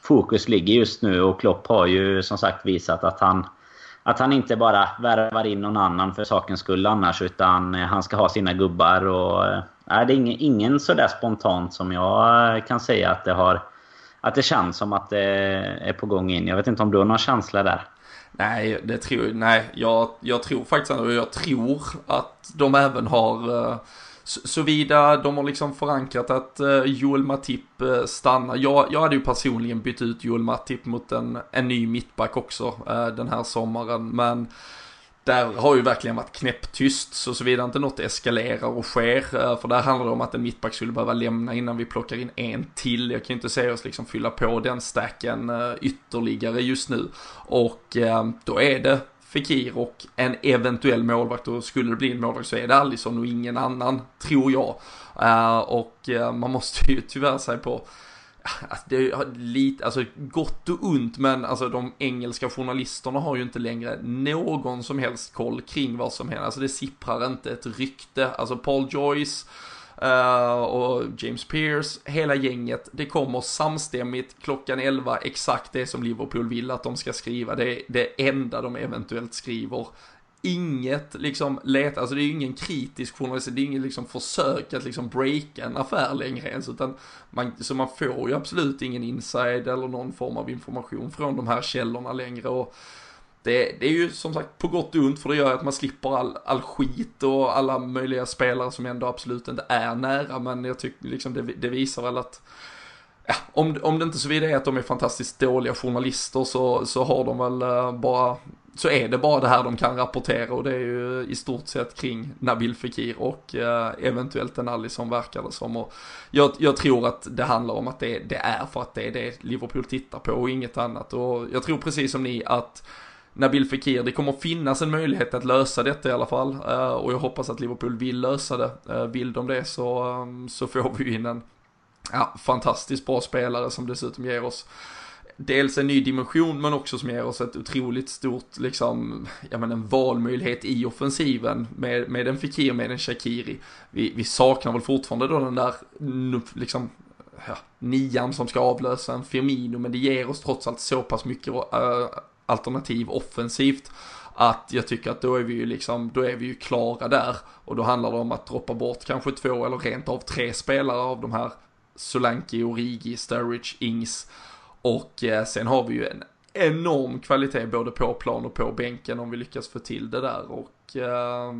fokus ligger just nu. Och Klopp har ju som sagt visat att han att han inte bara värvar in någon annan för sakens skull annars. Utan eh, han ska ha sina gubbar. Och, äh, det är ingen, ingen sådär spontant som jag eh, kan säga att det har... Att det känns som att det är på gång in. Jag vet inte om du har någon känsla där? Nej, det tror, nej jag, jag tror faktiskt ändå, jag tror att de även har Såvida de har liksom förankrat att eh, Joel Matip eh, stannar. Jag, jag hade ju personligen bytt ut Joel Matip mot en, en ny mittback också eh, den här sommaren. Men där har ju verkligen varit knäpptyst. Så såvida inte något eskalerar och sker. För där handlar det om att en mittback skulle behöva lämna innan vi plockar in en till. Jag kan ju inte se oss liksom fylla på den stacken ytterligare just nu. Och då är det Fekir och en eventuell målvakt och skulle det bli en målvakt så är det Alisson och ingen annan, tror jag. Uh, och uh, man måste ju tyvärr säga på Alltså det är lite, alltså gott och ont men alltså de engelska journalisterna har ju inte längre någon som helst koll kring vad som händer. Alltså det sipprar inte ett rykte. Alltså Paul Joyce Uh, och James Pierce, hela gänget. Det kommer samstämmigt klockan 11 exakt det som Liverpool vill att de ska skriva. Det är det enda de eventuellt skriver. Inget liksom leta, alltså det är ju ingen kritisk journalist, det är ingen liksom försök att liksom breaka en affär längre ens, utan man, så man får ju absolut ingen inside eller någon form av information från de här källorna längre och det, det, är ju som sagt på gott och ont för det gör att man slipper all, all skit och alla möjliga spelare som ändå absolut inte är nära. Men jag tycker liksom det, det visar väl att ja, om, om det inte så vidare är att de är fantastiskt dåliga journalister så, så har de väl eh, bara så är det bara det här de kan rapportera och det är ju i stort sett kring Nabil Fekir och uh, eventuellt en som verkar det som. Och jag, jag, tror att det handlar om att det, det är för att det är det Liverpool tittar på och inget annat. Och jag tror precis som ni att Nabil Fekir. Det kommer finnas en möjlighet att lösa detta i alla fall. Eh, och jag hoppas att Liverpool vill lösa det. Eh, vill de det så, ehm, så får vi in en ja, fantastiskt bra spelare som dessutom ger oss dels en ny dimension men också som ger oss ett otroligt stort, liksom, ja men en valmöjlighet i offensiven med, med en och med en Shakiri. Vi, vi saknar väl fortfarande då den där, liksom, ja, nian som ska avlösa en Firmino, men det ger oss trots allt så pass mycket uh, alternativ offensivt. Att jag tycker att då är vi ju liksom, då är vi ju klara där. Och då handlar det om att droppa bort kanske två eller rent av tre spelare av de här Solanki, Origi, Sturridge, Ings. Och eh, sen har vi ju en enorm kvalitet både på plan och på bänken om vi lyckas få till det där och eh,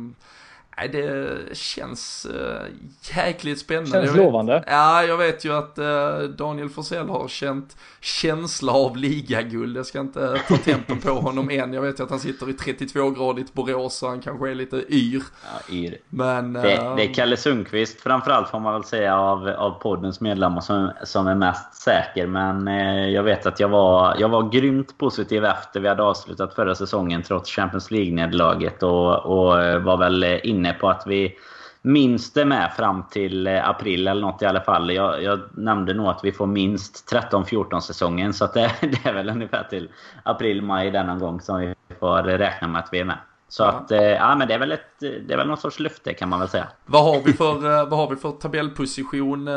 Nej, det känns uh, jäkligt spännande. Känns lovande. Ja, jag vet ju att uh, Daniel Forsell har känt känsla av ligaguld. Jag ska inte ta tempen på honom än. Jag vet ju att han sitter i 32-gradigt Borås så han kanske är lite yr. Ja, yr. Men, det, det, är Kalle Sundqvist framförallt får man väl säga av, av poddens medlemmar som, som är mest säker. Men eh, jag vet att jag var, jag var grymt positiv efter vi hade avslutat förra säsongen trots Champions League-nederlaget och, och var väl inne inne på att vi minst är med fram till eh, april eller något i alla fall. Jag, jag nämnde nog att vi får minst 13-14 säsongen. Så det, (laughs) det, är väl ungefär till april, maj denna gång som vi får räkna med att vi är med. Så ja. att, eh, ja men det är väl ett, det är väl någon sorts löfte kan man väl säga. Vad har vi för, (laughs) eh, vad har vi för tabellposition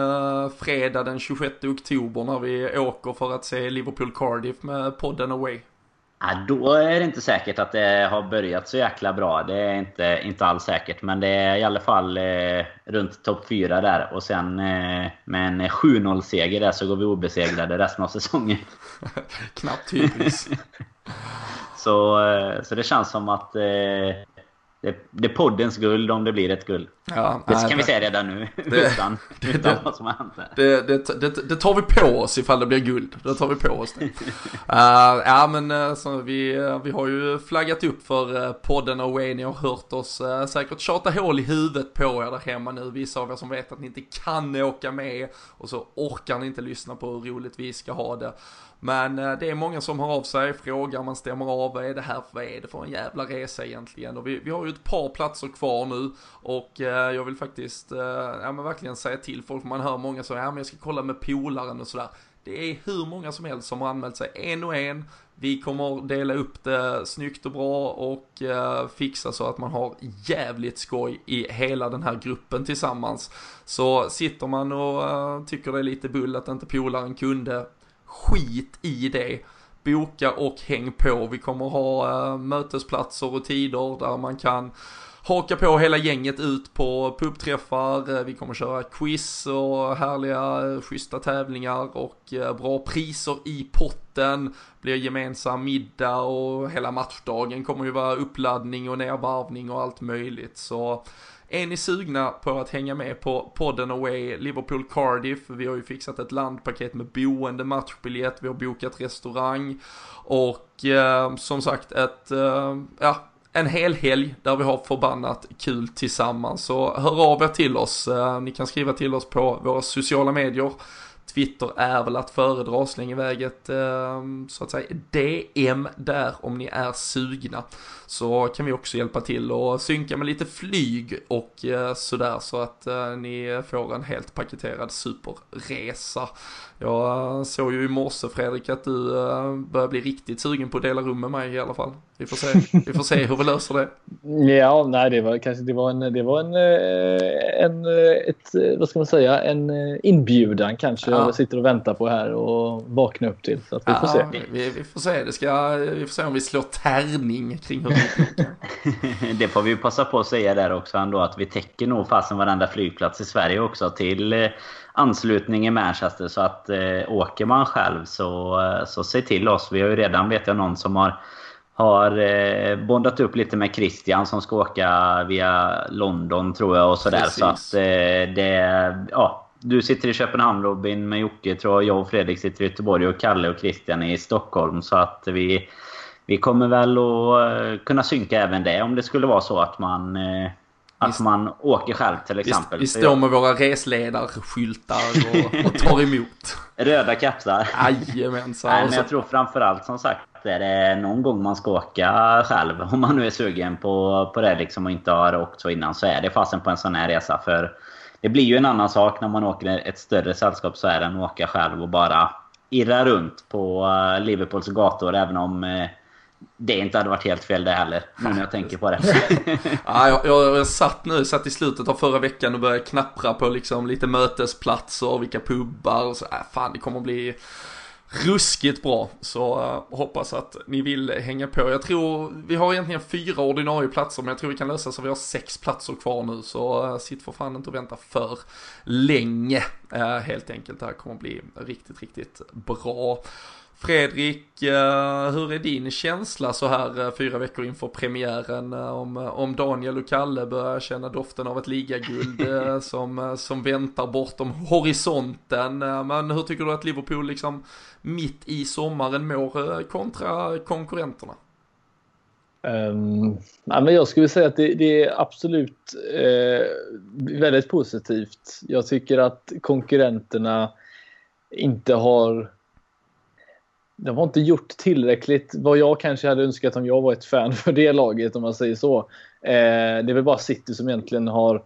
fredag den 26 oktober när vi åker för att se Liverpool Cardiff med podden Away? Ja, då är det inte säkert att det har börjat så jäkla bra. Det är inte, inte alls säkert. Men det är i alla fall eh, runt topp 4 där. Och sen eh, med en 7-0-seger där så går vi obesegrade resten av säsongen. (laughs) Knappt typiskt. (laughs) så, eh, så det känns som att eh, det, det är poddens guld om det blir ett guld. Ja, det nej, kan vi säga redan nu. Det, (laughs) utan, det, utan vad som har hänt. Det, det, det, tar vi på oss ifall det blir guld. Det tar vi på oss det. uh, (laughs) ja men uh, så vi, uh, vi har ju flaggat upp för podden Away. Ni har hört oss uh, säkert tjata hål i huvudet på er där hemma nu. Vissa av er som vet att ni inte kan åka med. Och så orkar ni inte lyssna på hur roligt vi ska ha det. Men eh, det är många som hör av sig, frågar, man stämmer av, vad är det här, vad är det för en jävla resa egentligen? Och vi, vi har ju ett par platser kvar nu och eh, jag vill faktiskt, eh, ja men verkligen säga till folk, man hör många som, ja men jag ska kolla med polaren och sådär. Det är hur många som helst som har anmält sig en och en. Vi kommer dela upp det snyggt och bra och fixa så att man har jävligt skoj i hela den här gruppen tillsammans. Så sitter man och tycker det är lite bull att inte polaren kunde, skit i det. Boka och häng på. Vi kommer ha eh, mötesplatser och tider där man kan haka på hela gänget ut på pubträffar. Eh, vi kommer köra quiz och härliga eh, schyssta tävlingar och bra priser i potten. Blir gemensam middag och hela matchdagen kommer ju vara uppladdning och nedvarvning och allt möjligt. Så är ni sugna på att hänga med på podden Away Liverpool Cardiff? Vi har ju fixat ett landpaket med boende, matchbiljett, vi har bokat restaurang och eh, som sagt ett, eh, ja, en hel helg där vi har förbannat kul tillsammans. Så hör av er till oss. Eh, ni kan skriva till oss på våra sociala medier. Twitter är väl att föredra, släng iväg ett eh, så att säga DM där om ni är sugna. Så kan vi också hjälpa till och synka med lite flyg och eh, sådär så att eh, ni får en helt paketerad superresa. Jag såg ju i morse Fredrik att du börjar bli riktigt sugen på att dela rum med mig i alla fall. Vi får se, vi får se hur vi löser det. (laughs) Ja, nej, det var kanske det var en, det var en, en ett, vad ska man säga, en inbjudan kanske. Ja. Jag sitter och väntar på här och vakna upp till. Så att vi får se. Vi, vi, får se, det ska, vi får se om vi slår tärning kring hur (laughs) det får vi passa på att säga där också ändå att vi täcker nog fasen varenda flygplats i Sverige också till eh, anslutning i Manchester. Så att eh, åker man själv så, eh, så se till oss. Vi har ju redan, vet jag, någon som har har eh, bondat upp lite med Christian som ska åka via London tror jag och sådär. Så att eh, det... Ja, du sitter i Köpenhamn Robin med Jocke tror jag. Jag och Fredrik sitter i Göteborg och Kalle och Christian är i Stockholm. Så att vi, vi kommer väl att eh, kunna synka även det om det skulle vara så att man eh, att man åker själv till exempel. Vi, vi står med våra resledarskyltar och, och (laughs) tar emot. Röda kepsar. Jajamensan. Nej, men jag tror framförallt som sagt är det någon gång man ska åka själv. (laughs) Om man nu är sugen på, på det liksom och inte har åkt så innan så är det fasen på en sån här resa. För det blir ju en annan sak när man åker ett större sällskap så är det än att åka själv och bara irra runt på eh, Liverpools gator även om det inte hade varit helt fel det heller, nu när jag tänker på det. (laughs) ja, jag, jag, jag satt nu, satt i slutet av förra veckan och började knappra på liksom lite mötesplatser, vilka pubbar och så. Äh, fan, det kommer bli ruskigt bra. Så uh, hoppas att ni vill hänga på. Jag tror, vi har egentligen fyra ordinarie platser, men jag tror vi kan lösa så vi har sex platser kvar nu. Så uh, sitt för fan inte och vänta för länge. Uh, helt enkelt, det här kommer bli riktigt, riktigt bra. Fredrik, eh, hur är din känsla så här eh, fyra veckor inför premiären eh, om, om Daniel och Kalle börjar känna doften av ett ligaguld (laughs) som, som väntar bortom horisonten. Men hur tycker du att Liverpool liksom mitt i sommaren mår kontra konkurrenterna? Um, ja, men jag skulle säga att det, det är absolut eh, väldigt positivt. Jag tycker att konkurrenterna inte har de har inte gjort tillräckligt vad jag kanske hade önskat om jag var ett fan för det laget om man säger så. Eh, det är väl bara City som egentligen har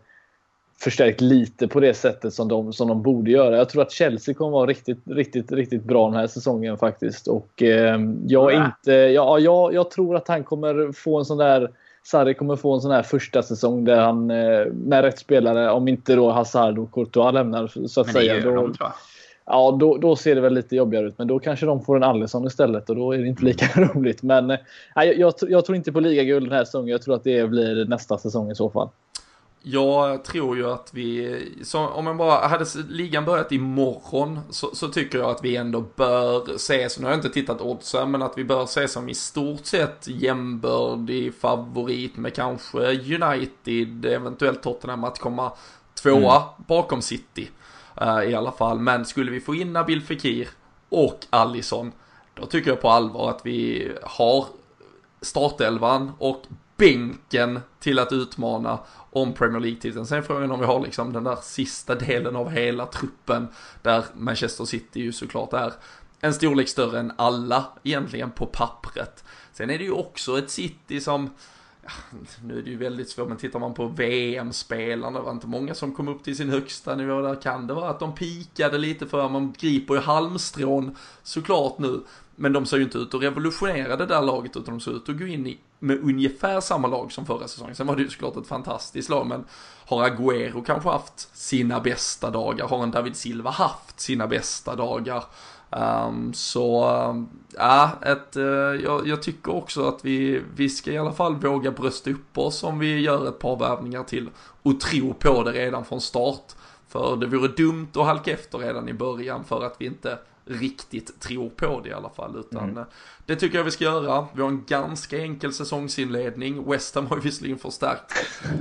förstärkt lite på det sättet som de, som de borde göra. Jag tror att Chelsea kommer vara riktigt, riktigt, riktigt bra den här säsongen faktiskt. Och eh, jag är inte... Ja, jag, jag tror att han kommer få en sån där... Sarri kommer få en sån här första säsong där han eh, med rätt spelare, om inte då Hazard och Courtois lämnar så att Men det säga. Gör då, de, tror jag. Ja, då, då ser det väl lite jobbigare ut. Men då kanske de får en Alisson istället och då är det inte lika (laughs) roligt. Men nej, jag, jag, jag tror inte på ligaguld den här säsongen. Jag tror att det blir nästa säsong i så fall. Jag tror ju att vi, om man bara, hade ligan börjat imorgon så, så tycker jag att vi ändå bör se, så nu har jag inte tittat oddsen, men att vi bör se som i stort sett jämbördig favorit med kanske United, eventuellt Tottenham att komma tvåa mm. bakom City. Uh, I alla fall, men skulle vi få in Nabil Fekir och Allison, då tycker jag på allvar att vi har startelvan och bänken till att utmana om Premier League-titeln. Sen är frågan om vi har liksom den där sista delen av hela truppen där Manchester City ju såklart är en storlek större än alla egentligen på pappret. Sen är det ju också ett City som nu är det ju väldigt svårt, men tittar man på VM-spelarna, det var inte många som kom upp till sin högsta nivå där. Kan det vara att de pikade lite för, man griper ju halmstrån såklart nu. Men de ser ju inte ut att revolutionera det där laget, utan de ser ut att gå in i, med ungefär samma lag som förra säsongen. Sen var det ju såklart ett fantastiskt lag, men har Agüero kanske haft sina bästa dagar? Har en David Silva haft sina bästa dagar? Um, så ja, ett, uh, jag, jag, tycker också att vi, vi ska i alla fall våga brösta upp oss om vi gör ett par värvningar till och tro på det redan från start. För det vore dumt att halka efter redan i början för att vi inte riktigt tror på det i alla fall. Utan mm. Det tycker jag vi ska göra. Vi har en ganska enkel säsongsinledning. West Ham har ju visserligen förstärkt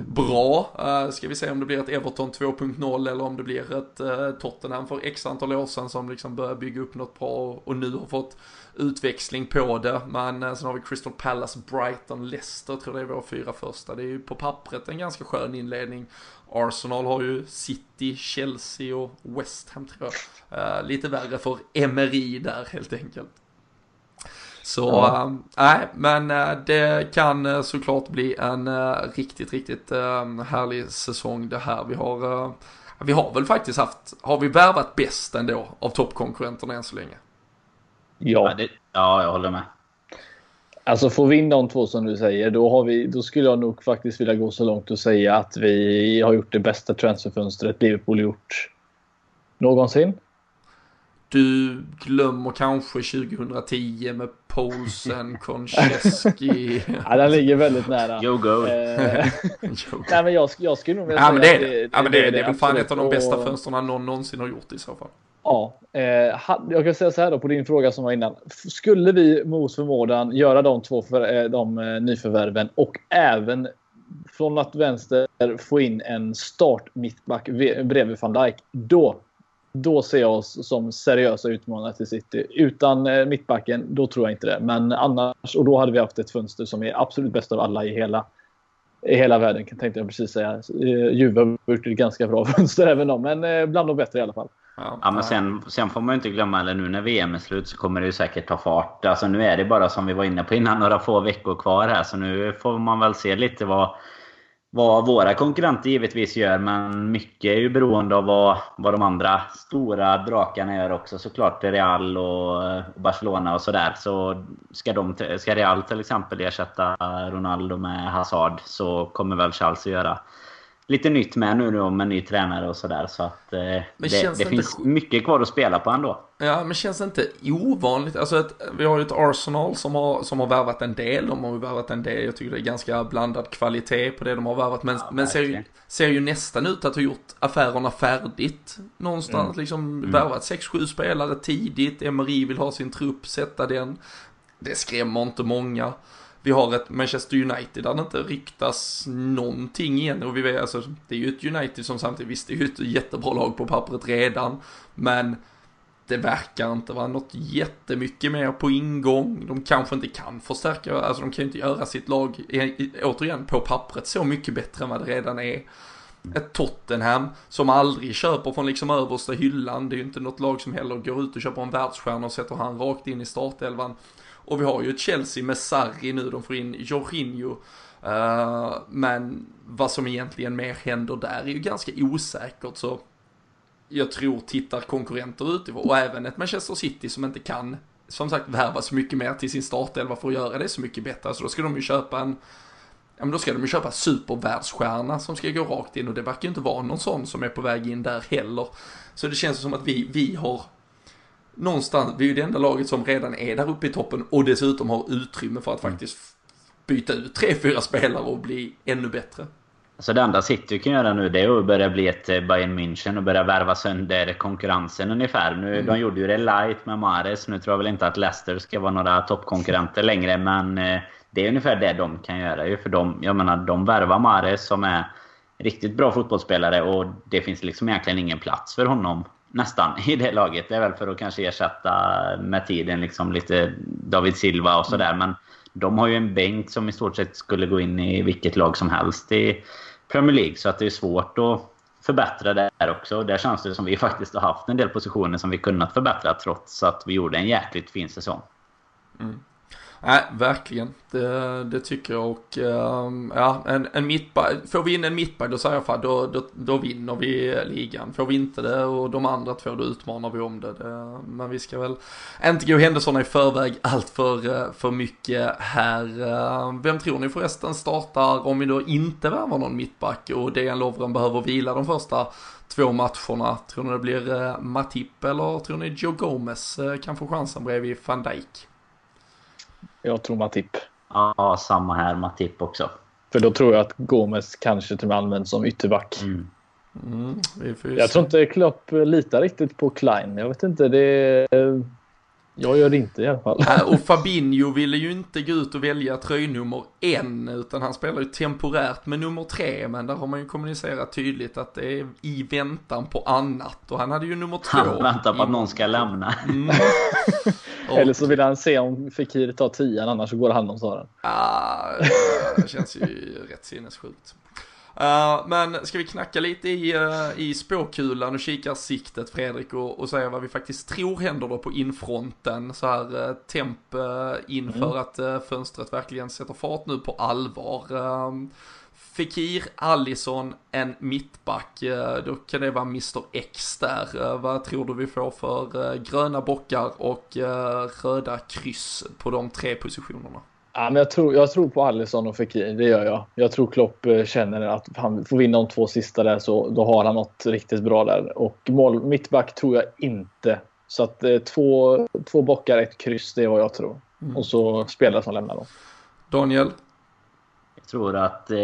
bra. Uh, ska vi se om det blir ett Everton 2.0 eller om det blir ett uh, Tottenham för x antal år sedan som liksom börjar bygga upp något bra och nu har fått utväxling på det. Men uh, sen har vi Crystal Palace, Brighton, Leicester tror jag det är våra fyra första. Det är ju på pappret en ganska skön inledning. Arsenal har ju City, Chelsea och West Ham tror jag. Uh, lite värre för Emery där helt enkelt. Så, äh, nej, men äh, det kan äh, såklart bli en riktigt, riktigt härlig säsong det här. Vi har, vi har väl faktiskt haft, har vi värvat bäst ändå av toppkonkurrenterna än så länge? Ja. Ja, det, ja, jag håller med. Alltså får vi in de två som du säger, då, har vi, då skulle jag nog faktiskt vilja gå så långt och säga att vi har gjort det bästa transferfönstret Liverpool gjort någonsin. Du glömmer kanske 2010 med Paulsen, (laughs) Konchesky. ja, den ligger väldigt nära. Yo go. Eh, (laughs) nej, men jag, jag skulle nog vilja ja, säga men det, att det, det, ja, men det, det, det är väl fan ett av de bästa och... fönstren någon någonsin har gjort i så fall. Ja, eh, jag kan säga så här då på din fråga som var innan. Skulle vi mot förmodan göra de två för, eh, de, eh, nyförvärven och även från att vänster få in en start mittback bredvid van Dijk. Då då ser jag oss som seriösa utmanare till City. Utan eh, mittbacken, då tror jag inte det. Men annars, och då hade vi haft ett fönster som är absolut bäst av alla i hela, i hela världen, tänkte jag precis säga. Eh, Juve har gjort ett ganska bra (laughs) fönster även de, men eh, bland de bättre i alla fall. Ja, men sen, sen får man ju inte glömma, eller nu när VM är slut så kommer det ju säkert ta fart. Alltså nu är det bara som vi var inne på innan, (laughs) några få veckor kvar här. Så nu får man väl se lite vad vad våra konkurrenter givetvis gör. Men mycket är ju beroende av vad, vad de andra stora drakarna gör också. Såklart Real och Barcelona och sådär. Så ska, de, ska Real till exempel ersätta Ronaldo med Hazard så kommer väl att göra lite nytt med nu då med ny tränare och sådär. Så att eh, det, det finns inte... mycket kvar att spela på ändå. Ja, men känns det inte ovanligt? Alltså ett, vi har ju ett Arsenal som har, som har värvat en del. De har ju värvat en del. Jag tycker det är ganska blandad kvalitet på det de har värvat. Men, ja, men ser, ju, ser ju nästan ut att ha gjort affärerna färdigt. Någonstans mm. liksom mm. värvat 6-7 spelare tidigt. Emery vill ha sin trupp, sätta den. Det skrämmer inte många vi har ett Manchester United där det inte riktas någonting igen och vi vet alltså det är ju ett United som samtidigt, visst det är ju ett jättebra lag på pappret redan, men det verkar inte vara något jättemycket mer på ingång. De kanske inte kan förstärka, alltså de kan ju inte göra sitt lag, återigen, på pappret så mycket bättre än vad det redan är. Ett Tottenham som aldrig köper från liksom översta hyllan. Det är ju inte något lag som heller går ut och köper en världsstjärna och sätter han rakt in i startelvan. Och vi har ju ett Chelsea med Sarri nu, de får in Jorginho. Uh, men vad som egentligen mer händer där är ju ganska osäkert så jag tror tittar konkurrenter utifrån och även ett Manchester City som inte kan som sagt värva så mycket mer till sin startelva för att göra det så mycket bättre. Så då ska de ju köpa en Ja men då ska de ju köpa supervärldsstjärna som ska gå rakt in och det verkar ju inte vara någon sån som är på väg in där heller. Så det känns som att vi, vi har någonstans, vi är ju det enda laget som redan är där uppe i toppen och dessutom har utrymme för att mm. faktiskt byta ut tre, fyra spelare och bli ännu bättre. Så det enda City kan göra nu det är att börja bli ett eh, Bayern München och börja värva sönder konkurrensen ungefär. Nu, mm. De gjorde ju det light med Mares. Nu tror jag väl inte att Leicester ska vara några toppkonkurrenter längre. Men eh, det är ungefär det de kan göra. För de, jag menar, de värvar Mares som är riktigt bra fotbollsspelare och det finns liksom egentligen ingen plats för honom nästan i det laget. Det är väl för att kanske ersätta med tiden liksom lite David Silva och sådär. Men de har ju en bänk som i stort sett skulle gå in i vilket lag som helst i Premier League. Så att det är svårt att förbättra där också. Där känns det som vi (laughs) faktiskt har haft en del positioner som vi kunnat förbättra trots att vi gjorde en jäkligt fin säsong. Mm. Nej, verkligen. Det, det tycker jag och um, ja, en, en mittback, får vi in en mittback då säger jag fan då, då, då vinner vi ligan. Får vi inte det och de andra två då utmanar vi om det. det men vi ska väl inte gå händelserna i förväg allt för, eh, för mycket här. Ehm, vem tror ni förresten startar om vi då inte värvar någon mittback och Dejan Lovren behöver vila de första två matcherna? Tror ni det blir eh, Matip eller tror ni Joe Gomez eh, kan få chansen bredvid van Dijk? Jag tror Matip. Ja, samma här. Matip också. För då tror jag att Gomes kanske till och med används som ytterback. Mm. Mm, jag tror inte Klopp litar riktigt på Klein. Jag vet inte. Det jag gör det inte i alla fall. och (laughs) Fabinho ville ju inte gå ut och välja tröjnummer en, utan han spelar ju temporärt med nummer tre, men där har man ju kommunicerat tydligt att det är i väntan på annat. Och han hade ju nummer två. Han väntar på att någon ska lämna. Mm. (laughs) och... Eller så vill han se om Fekir tar tian, annars så går han om sa den. Ah, det känns ju rätt sinnessjukt. Uh, men ska vi knacka lite i, uh, i spåkulan och kika siktet Fredrik och, och säga vad vi faktiskt tror händer då på infronten så här uh, temp inför mm. att fönstret verkligen sätter fart nu på allvar. Fekir, Allison, en mittback, då kan det vara Mr X där. Vad tror du vi får för gröna bockar och röda kryss på de tre positionerna? Ja, men jag, tror, jag tror på Alisson och Fekir, det gör jag. Jag tror Klopp eh, känner att han får vinna de två sista där så då har han något riktigt bra där. Och mål, mittback tror jag inte. Så att eh, två, två bockar, ett kryss, det är vad jag tror. Mm. Och så spelare som lämnar dem. Daniel? Jag tror att eh,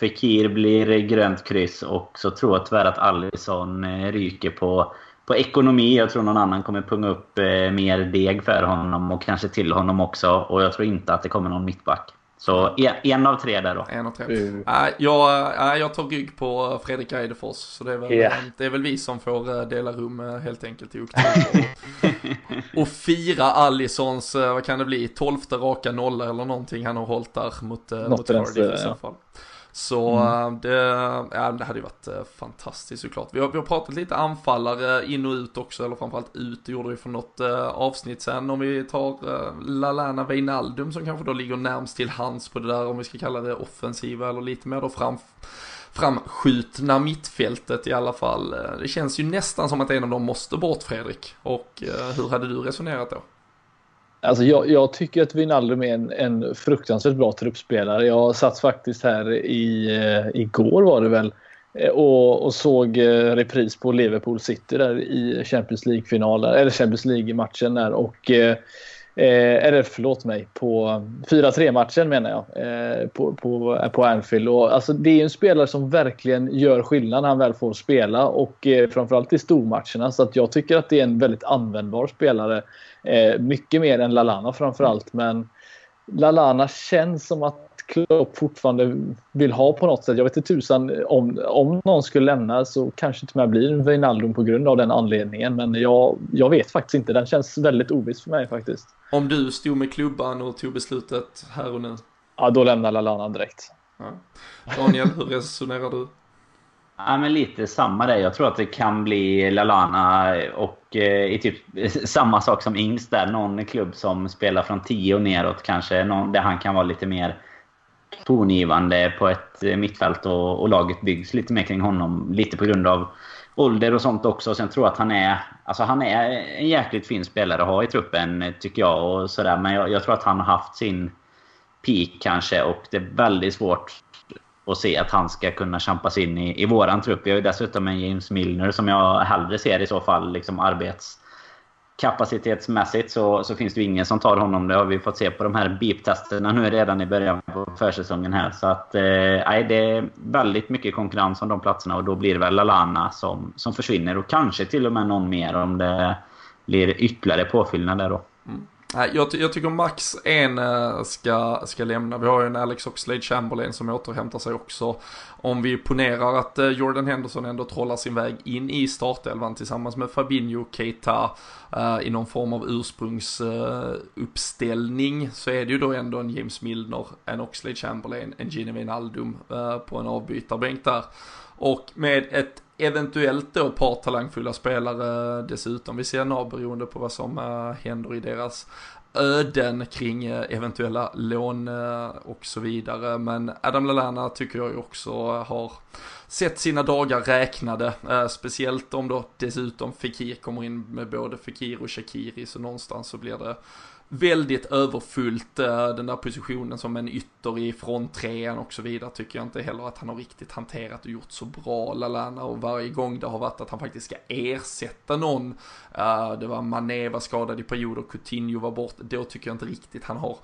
Fekir blir grönt kryss och så tror jag tyvärr att Alisson eh, ryker på på ekonomi. Jag tror någon annan kommer punga upp eh, mer deg för honom och kanske till honom också. Och jag tror inte att det kommer någon mittback. Så en, en av tre där då. En av tre. Mm. Äh, jag, äh, jag tar rygg på Fredrik Eidefors. Så det är, väl, yeah. det är väl vi som får eh, dela rum eh, helt enkelt i oktober. (laughs) och fira Allisons, vad kan det bli, tolfte raka nolla eller någonting han har hållit där mot, mot Cardiff i så fall. Ja. Så mm. Eh, det, ja, det hade ju varit eh, fantastiskt såklart. Vi har, vi har pratat lite anfallare in och ut också, eller framförallt ut, det gjorde vi för något uh, avsnitt sen. Om vi tar Lalana Weinaldum som kanske då ligger närmst till hands på det där, om vi ska kalla det offensiva eller lite mer då fram, framskjutna mittfältet i alla fall. Det känns ju nästan som att en av dem måste bort Fredrik. Och hur hade du resonerat då? Alltså jag, jag, tycker att Wijnaldum är en, en fruktansvärt bra truppspelare. Jag satt faktiskt här i, eh, igår var det väl eh, och, och, såg eh, repris på Liverpool City där i Champions League-finalen, eller Champions League-matchen där och eh, eh eller förlåt mig, på 4-3 matchen menar jag. Eh, på, på, på Anfield. Och, alltså, det är en spelare som verkligen gör skillnad när han väl får spela och eh, framförallt i stormatcherna. Så att jag tycker att det är en väldigt användbar spelare. Eh, mycket mer än Lalana framförallt. Men Lalana känns som att Klopp fortfarande vill ha på något sätt. Jag vet inte tusan om, om någon skulle lämna så kanske till och med blir Wijnaldum på grund av den anledningen. Men jag, jag vet faktiskt inte. Den känns väldigt oviss för mig faktiskt. Om du stod med klubban och tog beslutet här och nu? Ja, då lämnar Lalana direkt. Ja. Daniel, hur resonerar du? Ja, men lite samma där. Jag tror att det kan bli Lalana och eh, i typ (laughs) samma sak som Ings där. Någon klubb som spelar från 10 och neråt kanske. Någon, där han kan vara lite mer tongivande på ett eh, mittfält och, och, laget byggs lite mer kring honom. Lite på grund av ålder och sånt också. Sen tror jag att han är, alltså han är en jäkligt fin spelare att ha i truppen, tycker jag. Och sådär. Men jag, jag tror att han har haft sin peak kanske och det är väldigt svårt och se att han ska kunna kämpas in i, i våran trupp. Vi har ju dessutom en James Milner som jag hellre ser i så fall liksom arbetskapacitetsmässigt så, så finns det ju ingen som tar honom. Det har vi fått se på de här beep-testerna nu redan i början på försäsongen här. Så att, eh, det är väldigt mycket konkurrens om de platserna och då blir det väl Lalana som, som försvinner och kanske till och med någon mer om det blir ytterligare påfyllnad där då. Mm. Jag, jag, tycker Max en eh, ska, ska lämna. Vi har ju en Alex Oxlade Chamberlain som återhämtar sig också. Om vi ponerar att eh, Jordan Henderson ändå trollar sin väg in i startelvan tillsammans med Fabinho Keita uh, i någon form av ursprungsuppställning uh, så är det ju då ändå en James Milner, en Oxlade Chamberlain, en Gino Wijnaldum uh, på en avbytarbänk där. Och med ett eventuellt då ett par talangfulla spelare dessutom vid sidan av beroende på vad som eh, händer i deras öden kring eh, eventuella lån eh, och så vidare. Men Adam Lallana tycker jag ju också har sett sina dagar räknade. speciellt om då dessutom Fekir kommer in med både Fekir och Shakiri så någonstans så blir det väldigt överfullt eh, den där positionen som en ytter i fronttrean och så vidare tycker jag inte heller att han har riktigt hanterat och gjort så bra Lalana och varje gång det har varit att han faktiskt ska ersätta någon eh, det var Mané var skadad i perioder, Coutinho var bort, då tycker jag inte riktigt han har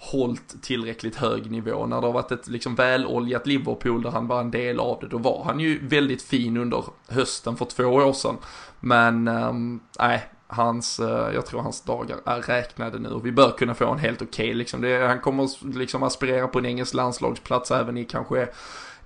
hållit tillräckligt hög nivå. När det har varit ett liksom väloljat Liverpool där han var en del av det, då var han ju väldigt fin under hösten för två år sedan. Men ehm, nej, nej, hans, eh, jag tror hans dagar är räknade nu och vi bör kunna få en helt okej okay, liksom. Det, han kommer liksom aspirera på en engelsk landslagsplats även i kanske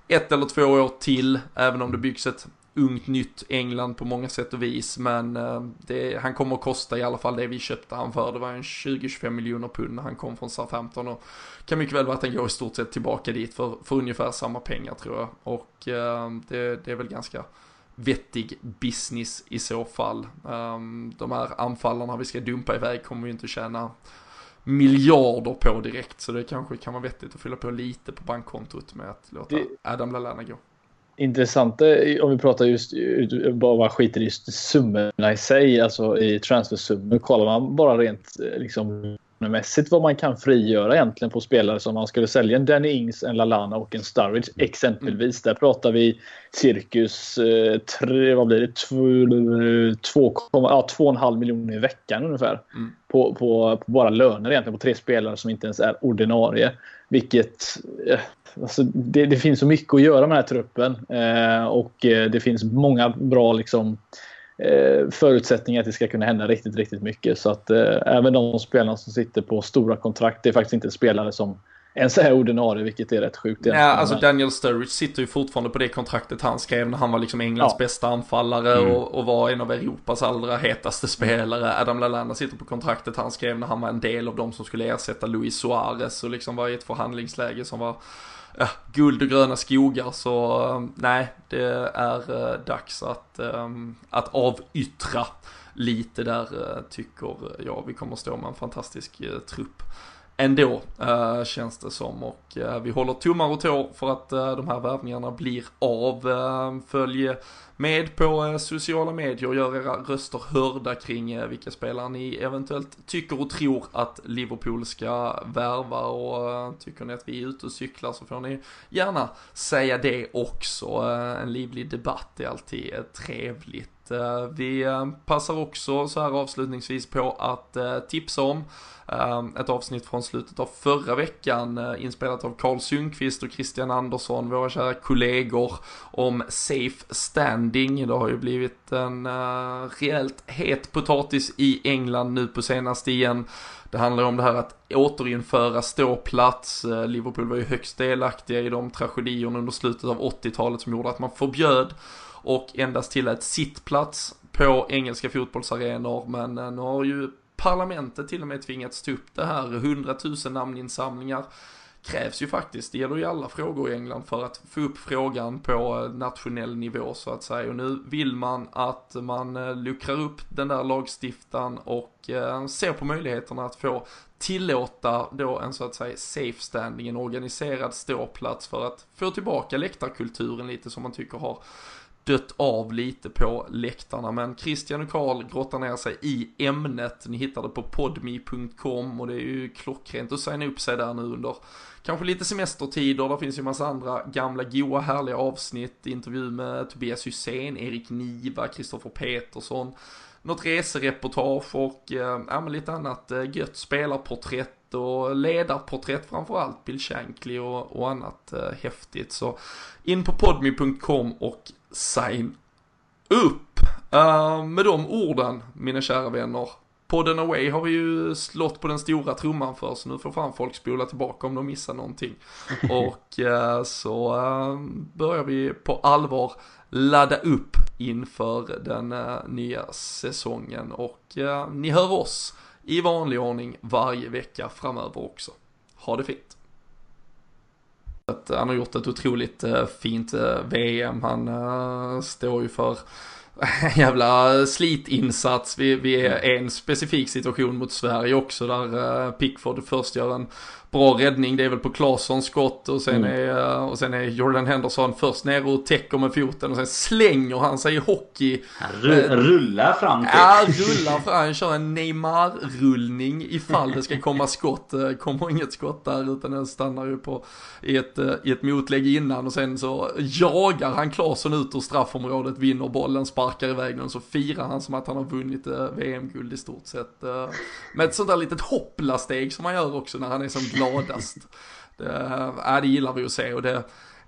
ett eller två år till, även om det byggs ett ungt nytt England på många sätt och vis. Men eh, det, han kommer att kosta i alla fall det vi köpte han för. Det var en 20-25 miljoner pund när han kom från Southampton. Och kan mycket väl vara att han går i stort sett tillbaka dit för, för ungefär samma pengar tror jag. Och eh, det, det är väl ganska vettig business i så fall. Um, de här anfallarna vi ska dumpa iväg kommer vi inte tjäna miljarder på direkt. Så det kanske kan vara vettigt att fylla på lite på bankkontot med att låta det... Adam Lallana gå. Intressant eh, om vi pratar just, bara skiter i summorna i sig, alltså i transfersummor. Kollar man bara rent eh, liksom mässigt vad man kan frigöra egentligen på spelare som man skulle sälja. En Danny Ings, en Lalana och en Sturridge exempelvis. Mm. Där pratar vi cirkus eh, tre, vad blir det? Två, två, ja, två och en halv miljoner i veckan ungefär. Mm. På, på, på, bara löner egentligen på tre spelare som inte ens är ordinarie. Vilket eh, Alltså det, det, finns så mycket att göra med den här truppen eh, och eh, det finns många bra liksom, förutsättningar att det ska kunna hända riktigt, riktigt mycket. Så att eh, även de spelarna som sitter på stora kontrakt, det är faktiskt inte spelare som ens är ordinarie, vilket är rätt sjukt. Ja, alltså Daniel Sturridge sitter ju fortfarande på det kontraktet han skrev när han var liksom Englands ja. bästa anfallare mm. och, och, var en av Europas allra hetaste spelare. Adam Lallana sitter på kontraktet han skrev när han var en del av de som skulle ersätta Luis Suarez och liksom var i ett förhandlingsläge som var ja, guld och gröna skogar så eh, nej, det är uh, dags att, um, att avyttra lite där uh, tycker jag. Vi kommer stå med en fantastisk uh, trupp ändå, äh, känns det som. Och äh, vi håller tummar och tår för att äh, de här värvningarna blir av. följ med på sociala medier och gör era röster hörda kring vilka spelare ni eventuellt tycker och tror att Liverpool ska värva. Och tycker ni att vi är ute och cyklar så får ni gärna säga det också. en livlig debatt är alltid trevligt. Eh, vi eh, passar också så här avslutningsvis på att eh, tipsa om ett avsnitt från slutet av förra veckan inspelat av Karl Sundqvist och Christian Andersson, våra kära kollegor om safe standing. Det har ju blivit en rejält het potatis i England nu på senaste igen. Det handlar om det här att återinföra ståplats. Liverpool var ju högst delaktiga i de tragedierna under slutet av 80-talet som gjorde att man förbjöd och endast tillät sittplats på engelska fotbollsarenor. Men eh, nu har ju parlamentet till och med tvingats ta upp det här. 100 000 namninsamlingar krävs ju faktiskt, det gäller ju alla frågor i England för att få upp frågan på eh, nationell nivå så att säga. Och nu vill man att man eh, luckrar upp den där lagstiftan och ser på möjligheterna att få tillåta då en så att säga safe standing, en organiserad ståplats för att få tillbaka läktarkulturen lite som man tycker har dött av lite på läktarna. Men Christian och Karl grottar ner sig i ämnet. Ni hittar det på podmi.com och det är ju klockrent att signa upp sig där nu under kanske lite semestertider. Där finns ju massa andra gamla goa härliga avsnitt. Intervju med Tobias Hysén, Erik Niva, Kristoffer Petersson. Något resereportage och äh, ja, men lite annat äh, gött spelarporträtt och ledarporträtt framförallt, Bill Shankly och, och annat eh, häftigt. Så in på podmi.com och sign upp. Uh, med de orden, mina kära vänner. Podden Away har vi ju slått på den stora trumman för, så nu får fan folk spola tillbaka om de missar någonting. (laughs) Och uh, så uh, börjar vi på allvar ladda upp inför den nya säsongen. Och ni hör oss i vanlig ordning varje vecka framöver också. Ha det fint! Han har gjort ett otroligt eh, fint eh, VM. Han eh, står ju för en jävla slitinsats. Vi, vi är en specifik situation mot Sverige också där Pickford först gör en bra räddning, det är väl på Claessons skott och sen, mm. är, och sen är Jordan Henderson först ner och täcker med foten och sen slänger han sig i hockey. Han eh, rullar fram till. Ja, rullar fram. Han kör en Neymar-rullning ifall det ska komma skott. Kommer inget skott där utan den stannar ju på i ett, eh, i ett motlägg innan och sen så jagar han Claesson ut ur straffområdet, vinner bollen, sparkar iväg den och så firar han som att han har vunnit eh, VM-guld i stort sett. Med ett sånt där litet hoppla-steg som han gör också när han är som glad gladast. Det, äh, det gillar vi att se och det,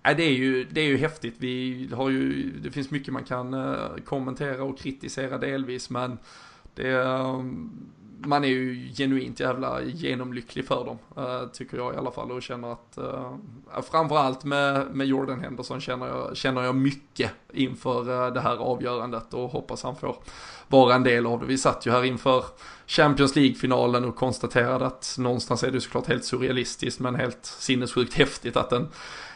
äh, det, är ju, det är ju häftigt. Vi har ju, det finns mycket man kan äh, kommentera och kritisera delvis men det, äh, man är ju genuint jävla genomlycklig för dem, äh, tycker jag i alla fall och känner att äh, äh, framförallt med, med Jordan Henderson känner jag, känner jag mycket inför det här avgörandet och hoppas han får vara en del av det. Vi satt ju här inför Champions League-finalen och konstaterade att någonstans är det såklart helt surrealistiskt men helt sinnessjukt häftigt att en,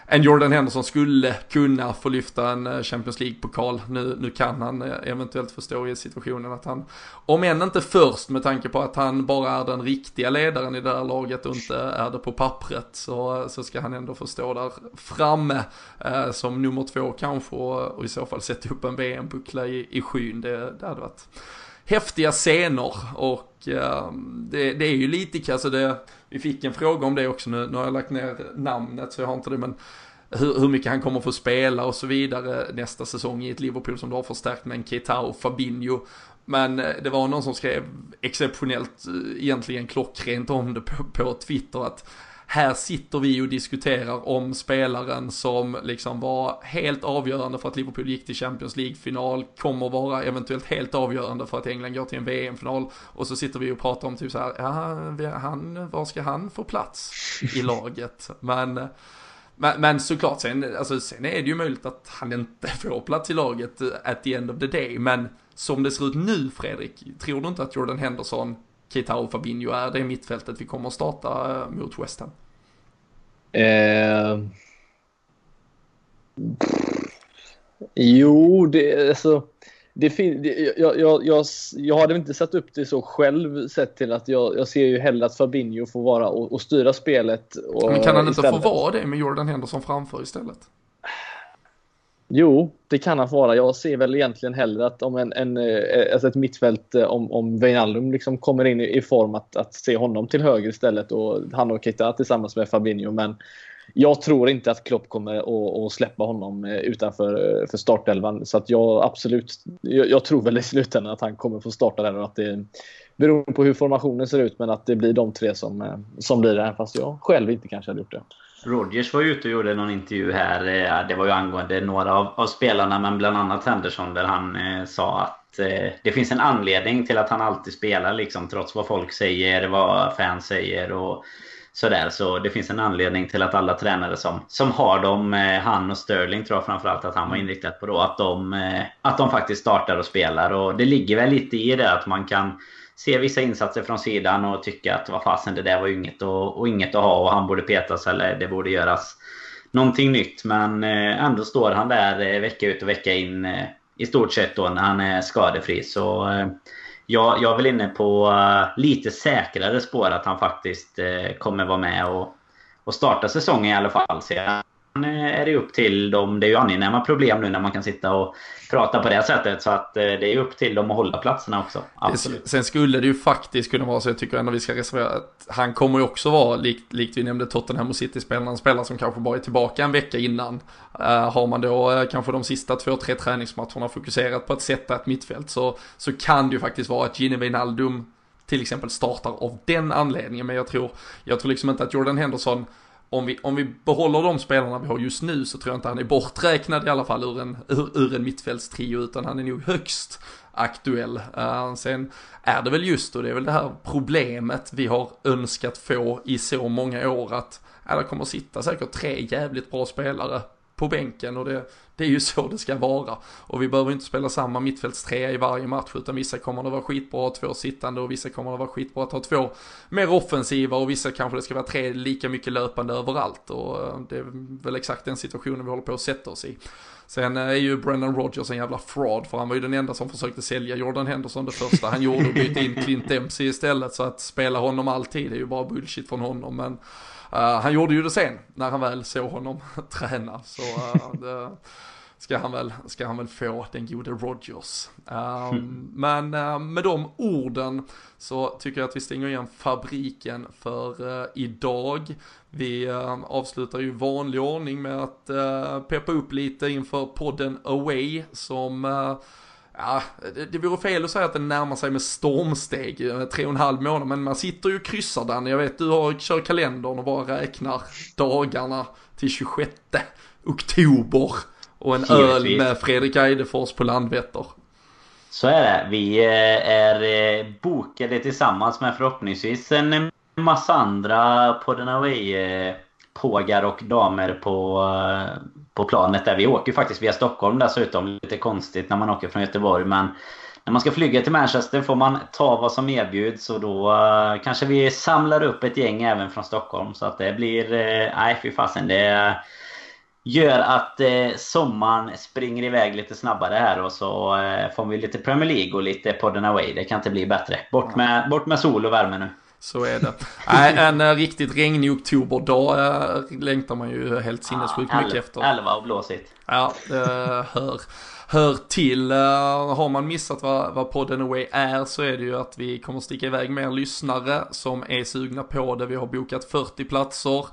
en Jordan Henderson skulle kunna få lyfta en eh, Champions League-pokal. Nu, nu kan han eh, eventuellt förstå i situationen att han, om än inte först med tanke på att han bara är den riktiga ledaren i det här laget och inte är det på pappret så, eh, så ska han ändå få stå där framme eh, som nummer två kanske och, och, i så fall sätta upp en VM-buckla i, i skyn. Det, det hade varit häftiga scener och ehm, det, det, är ju lite, alltså det, vi fick en fråga om det också nu, nu har jag lagt ner namnet så jag har inte det men hur, hur mycket han kommer få spela och så vidare nästa säsong i ett Liverpool som då har förstärkt med en Keita och Fabinho. Men eh, det var någon som skrev exceptionellt, eh, egentligen klockrent om det på, på Twitter att här sitter vi och diskuterar om spelaren som liksom var helt avgörande för att Liverpool gick till Champions League-final, kommer vara eventuellt helt avgörande för att England går till en VM-final. Och så sitter vi och pratar om typ så här, ja, han, var ska han få plats i (laughs) laget? Men men, men såklart, sen, alltså, sen är det ju möjligt att han inte (laughs) får plats i laget at the end of the day. Men som det ser ut nu, Fredrik, tror du inte att Jordan Henderson Keita och Fabinho är det mittfältet vi kommer att starta eh, mot West Ham? Eh... Jo, det, alltså, det jag, jag, jag, jag hade inte satt upp det så själv sett till att jag, jag ser ju hellre att Fabinho får vara och, och styra spelet. Och, Men kan han inte istället. få vara det med Jordan Henderson framför istället? Jo, det kan han få vara. Jag ser väl egentligen hellre att om en, en, eh, alltså ett mittfält, eh, om, om Wijnaldum liksom kommer in i, i form att, att se honom till höger istället och han och Keita tillsammans med Fabinho. Men jag tror inte att Klopp kommer att, att släppa honom eh, utanför för startelvan. Så att jag absolut, jag, jag, tror väl i slutändan att han kommer få starta där och att det beror på hur formationen ser ut men att det blir de tre som, som blir det. Fast jag själv inte kanske hade gjort det. Rodgers var ute och gjorde någon intervju här. Eh, det var ju angående några av, av spelarna, men bland annat Henderson, där han eh, sa att eh, det finns en anledning till att han alltid spelar, liksom, trots vad folk säger, vad fans säger och sådär. Så det finns en anledning till att alla tränare som, som har dem, eh, han och Sterling tror jag framförallt att han var inriktad på då, att de, eh, att de faktiskt startar och spelar. Och det ligger väl lite i det att man kan se vissa insatser från sidan och tycka att vad fasen det där var ju inget, och, och inget att ha och han borde petas eller det borde göras någonting nytt. Men eh, ändå står han där eh, vecka ut och vecka in eh, i stort sett då när han är skadefri. Så eh, jag, jag är väl inne på eh, lite säkrare spår att han faktiskt eh, kommer vara med och, och starta säsongen i alla fall. Så jag Eh, är det upp till dem. Det är ju angenäma problem nu när man kan sitta och prata på det sättet. Så att eh, det är upp till dem att hålla platserna också. Absolut. Sen skulle det ju faktiskt kunna vara så, jag tycker ändå vi ska reservera att han kommer ju också vara, likt, likt vi nämnde Tottenham och City-spelarna, en spelare som kanske bara är tillbaka en vecka innan. Uh, har man då uh, kanske de sista två, tre träningsmatcherna fokuserat på att sätta ett mittfält så, så kan det ju faktiskt vara att Gini Wijnaldum till exempel startar av den anledningen. Men jag tror, jag tror liksom inte att Jordan Henderson om vi, om vi behåller de spelarna vi har just nu så tror jag inte han är borträknad i alla fall ur en, ur, ur en mittfältstrio utan han är nog högst aktuell. Uh, sen är det väl just och det är väl det här problemet vi har önskat få i så många år att ja, det kommer sitta säkert tre jävligt bra spelare på bänken och det, det är ju (laughs) så det ska vara. Och vi behöver inte spela samma mittfältstrea i varje match utan vissa kommer det vara skitbra att ha två sittande och vissa kommer det vara skitbra att ha två mer offensiva och vissa kanske det ska vara tre lika mycket löpande överallt och eh, det är väl exakt den situationen vi håller på att sätta oss i. Sen eh, är ju Brendan Rodgers en jävla fraud för han var ju den enda som försökte sälja Jordan Henderson det första han gjorde och bytte in Clint Dempsey istället så att spela honom alltid är ju bara bullshit från honom men han gjorde ju det sen när han väl såg honom (laughs) träna. Så uh, (laughs) det ska han, väl, ska han väl få, den gode Rogers. Um, men uh, med de orden så tycker jag att vi stänger igen fabriken för uh, idag. Vi uh, avslutar ju vanlig ordning med att peppa upp lite inför podden Away som Ja, det, det vore fel att säga att den närmar sig med stormsteg, tre och en halv månad, men man sitter ju och kryssar den. Jag vet, du har, kör kalendern och bara räknar dagarna till 26 oktober och en Givetvis. öl med Fredrik Eidefors på Landvetter. Så är det. Vi eh, är eh, bokade tillsammans med förhoppningsvis en massa andra på den away eh, pågar och damer på, på planet där. Vi åker faktiskt via Stockholm dessutom. Lite konstigt när man åker från Göteborg men när man ska flyga till Manchester får man ta vad som erbjuds och då uh, kanske vi samlar upp ett gäng även från Stockholm. Så att det blir... Uh, nej, fy fasen. Det gör att uh, sommaren springer iväg lite snabbare här och så får vi lite Premier League och lite podden away. Det kan inte bli bättre. Bort med, bort med sol och värme nu. Så är det. Nej, en uh, riktigt regnig oktoberdag uh, längtar man ju helt sinnessjukt ja, mycket efter. Elva och blåsigt. Ja, det hör, hör till. Har man missat vad, vad podden Away är så är det ju att vi kommer sticka iväg mer lyssnare som är sugna på det. Vi har bokat 40 platser.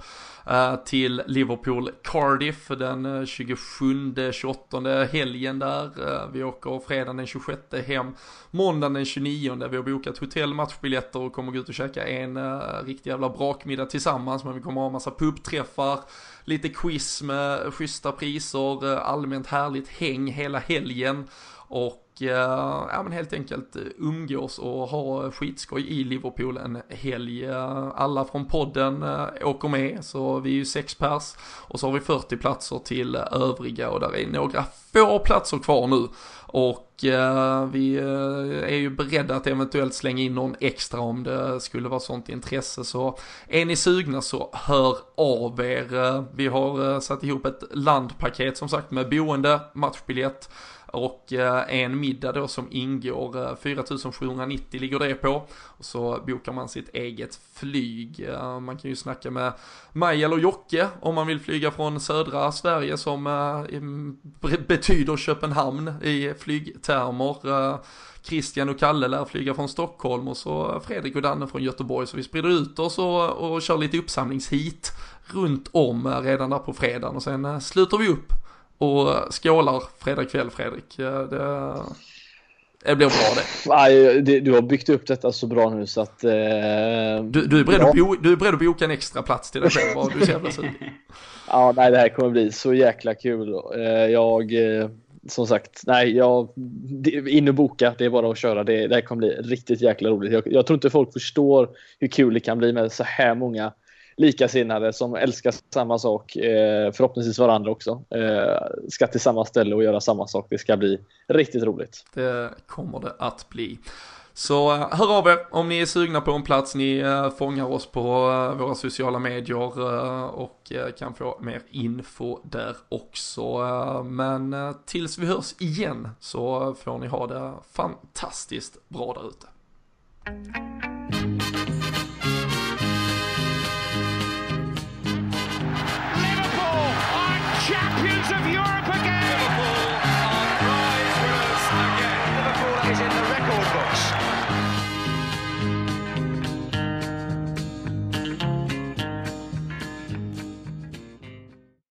Eh, till Liverpool Cardiff den eh, 27-28 helgen där. Eh, vi åker fredagen den 26 hem, måndagen den 29 där vi har bokat hotell, matchbiljetter och kommer gå ut och käka en riktig jävla brakmiddag tillsammans. Men vi kommer ha massa pubträffar, lite quiz med schyssta priser, allmänt härligt häng hela helgen. Och Eh, ja, men helt enkelt eh, umgås och ha skitskoj i Liverpool en helg. Eh, alla från podden åker med, så vi är ju sex pers. Och så har vi 40 platser till övriga och där är några få platser kvar nu. Och eh, vi är ju beredda att eventuellt slänga in någon extra om det skulle vara sånt intresse. Så är ni sugna så hör av er. Vi har satt ihop ett landpaket som sagt med boende, matchbiljett, och eh, en middag då som ingår eh, 4790 ligger det på och så bokar man sitt eget flyg. Eh, man kan ju snacka med mig eller Jocke om man vill flyga från södra Sverige som mm, betyder Köpenhamn i flygtermer. Christian och Kalle lär flyga från Stockholm och så Fredrik och Danne från Göteborg. Så vi sprider ut oss och, och kör lite uppsamlingshit runt om redan där på fredagen och sen sluter vi upp och skålar fredag kväll Fredrik. Det, det blir bra det. Nej, du har byggt upp detta så bra nu så att... Eh, du, du, är beredd ja. att bo, du är beredd att boka en extra plats till dig själv. Du är så jävla (laughs) Ja, nej, det här kommer bli så jäkla kul. Eh, jag eh, som sagt, nej, jag, in och boka, det är bara att köra. Det, det här kommer bli riktigt jäkla roligt. Jag, jag tror inte folk förstår hur kul det kan bli med så här många likasinnade som älskar samma sak, eh, förhoppningsvis varandra också, eh, ska till samma ställe och göra samma sak. Det ska bli riktigt roligt. Det kommer det att bli. Så eh, hör av er om ni är sugna på en plats, ni eh, fångar oss på eh, våra sociala medier och kan få mer info där också. Men tills vi hörs igen så får ni ha det fantastiskt bra där ute.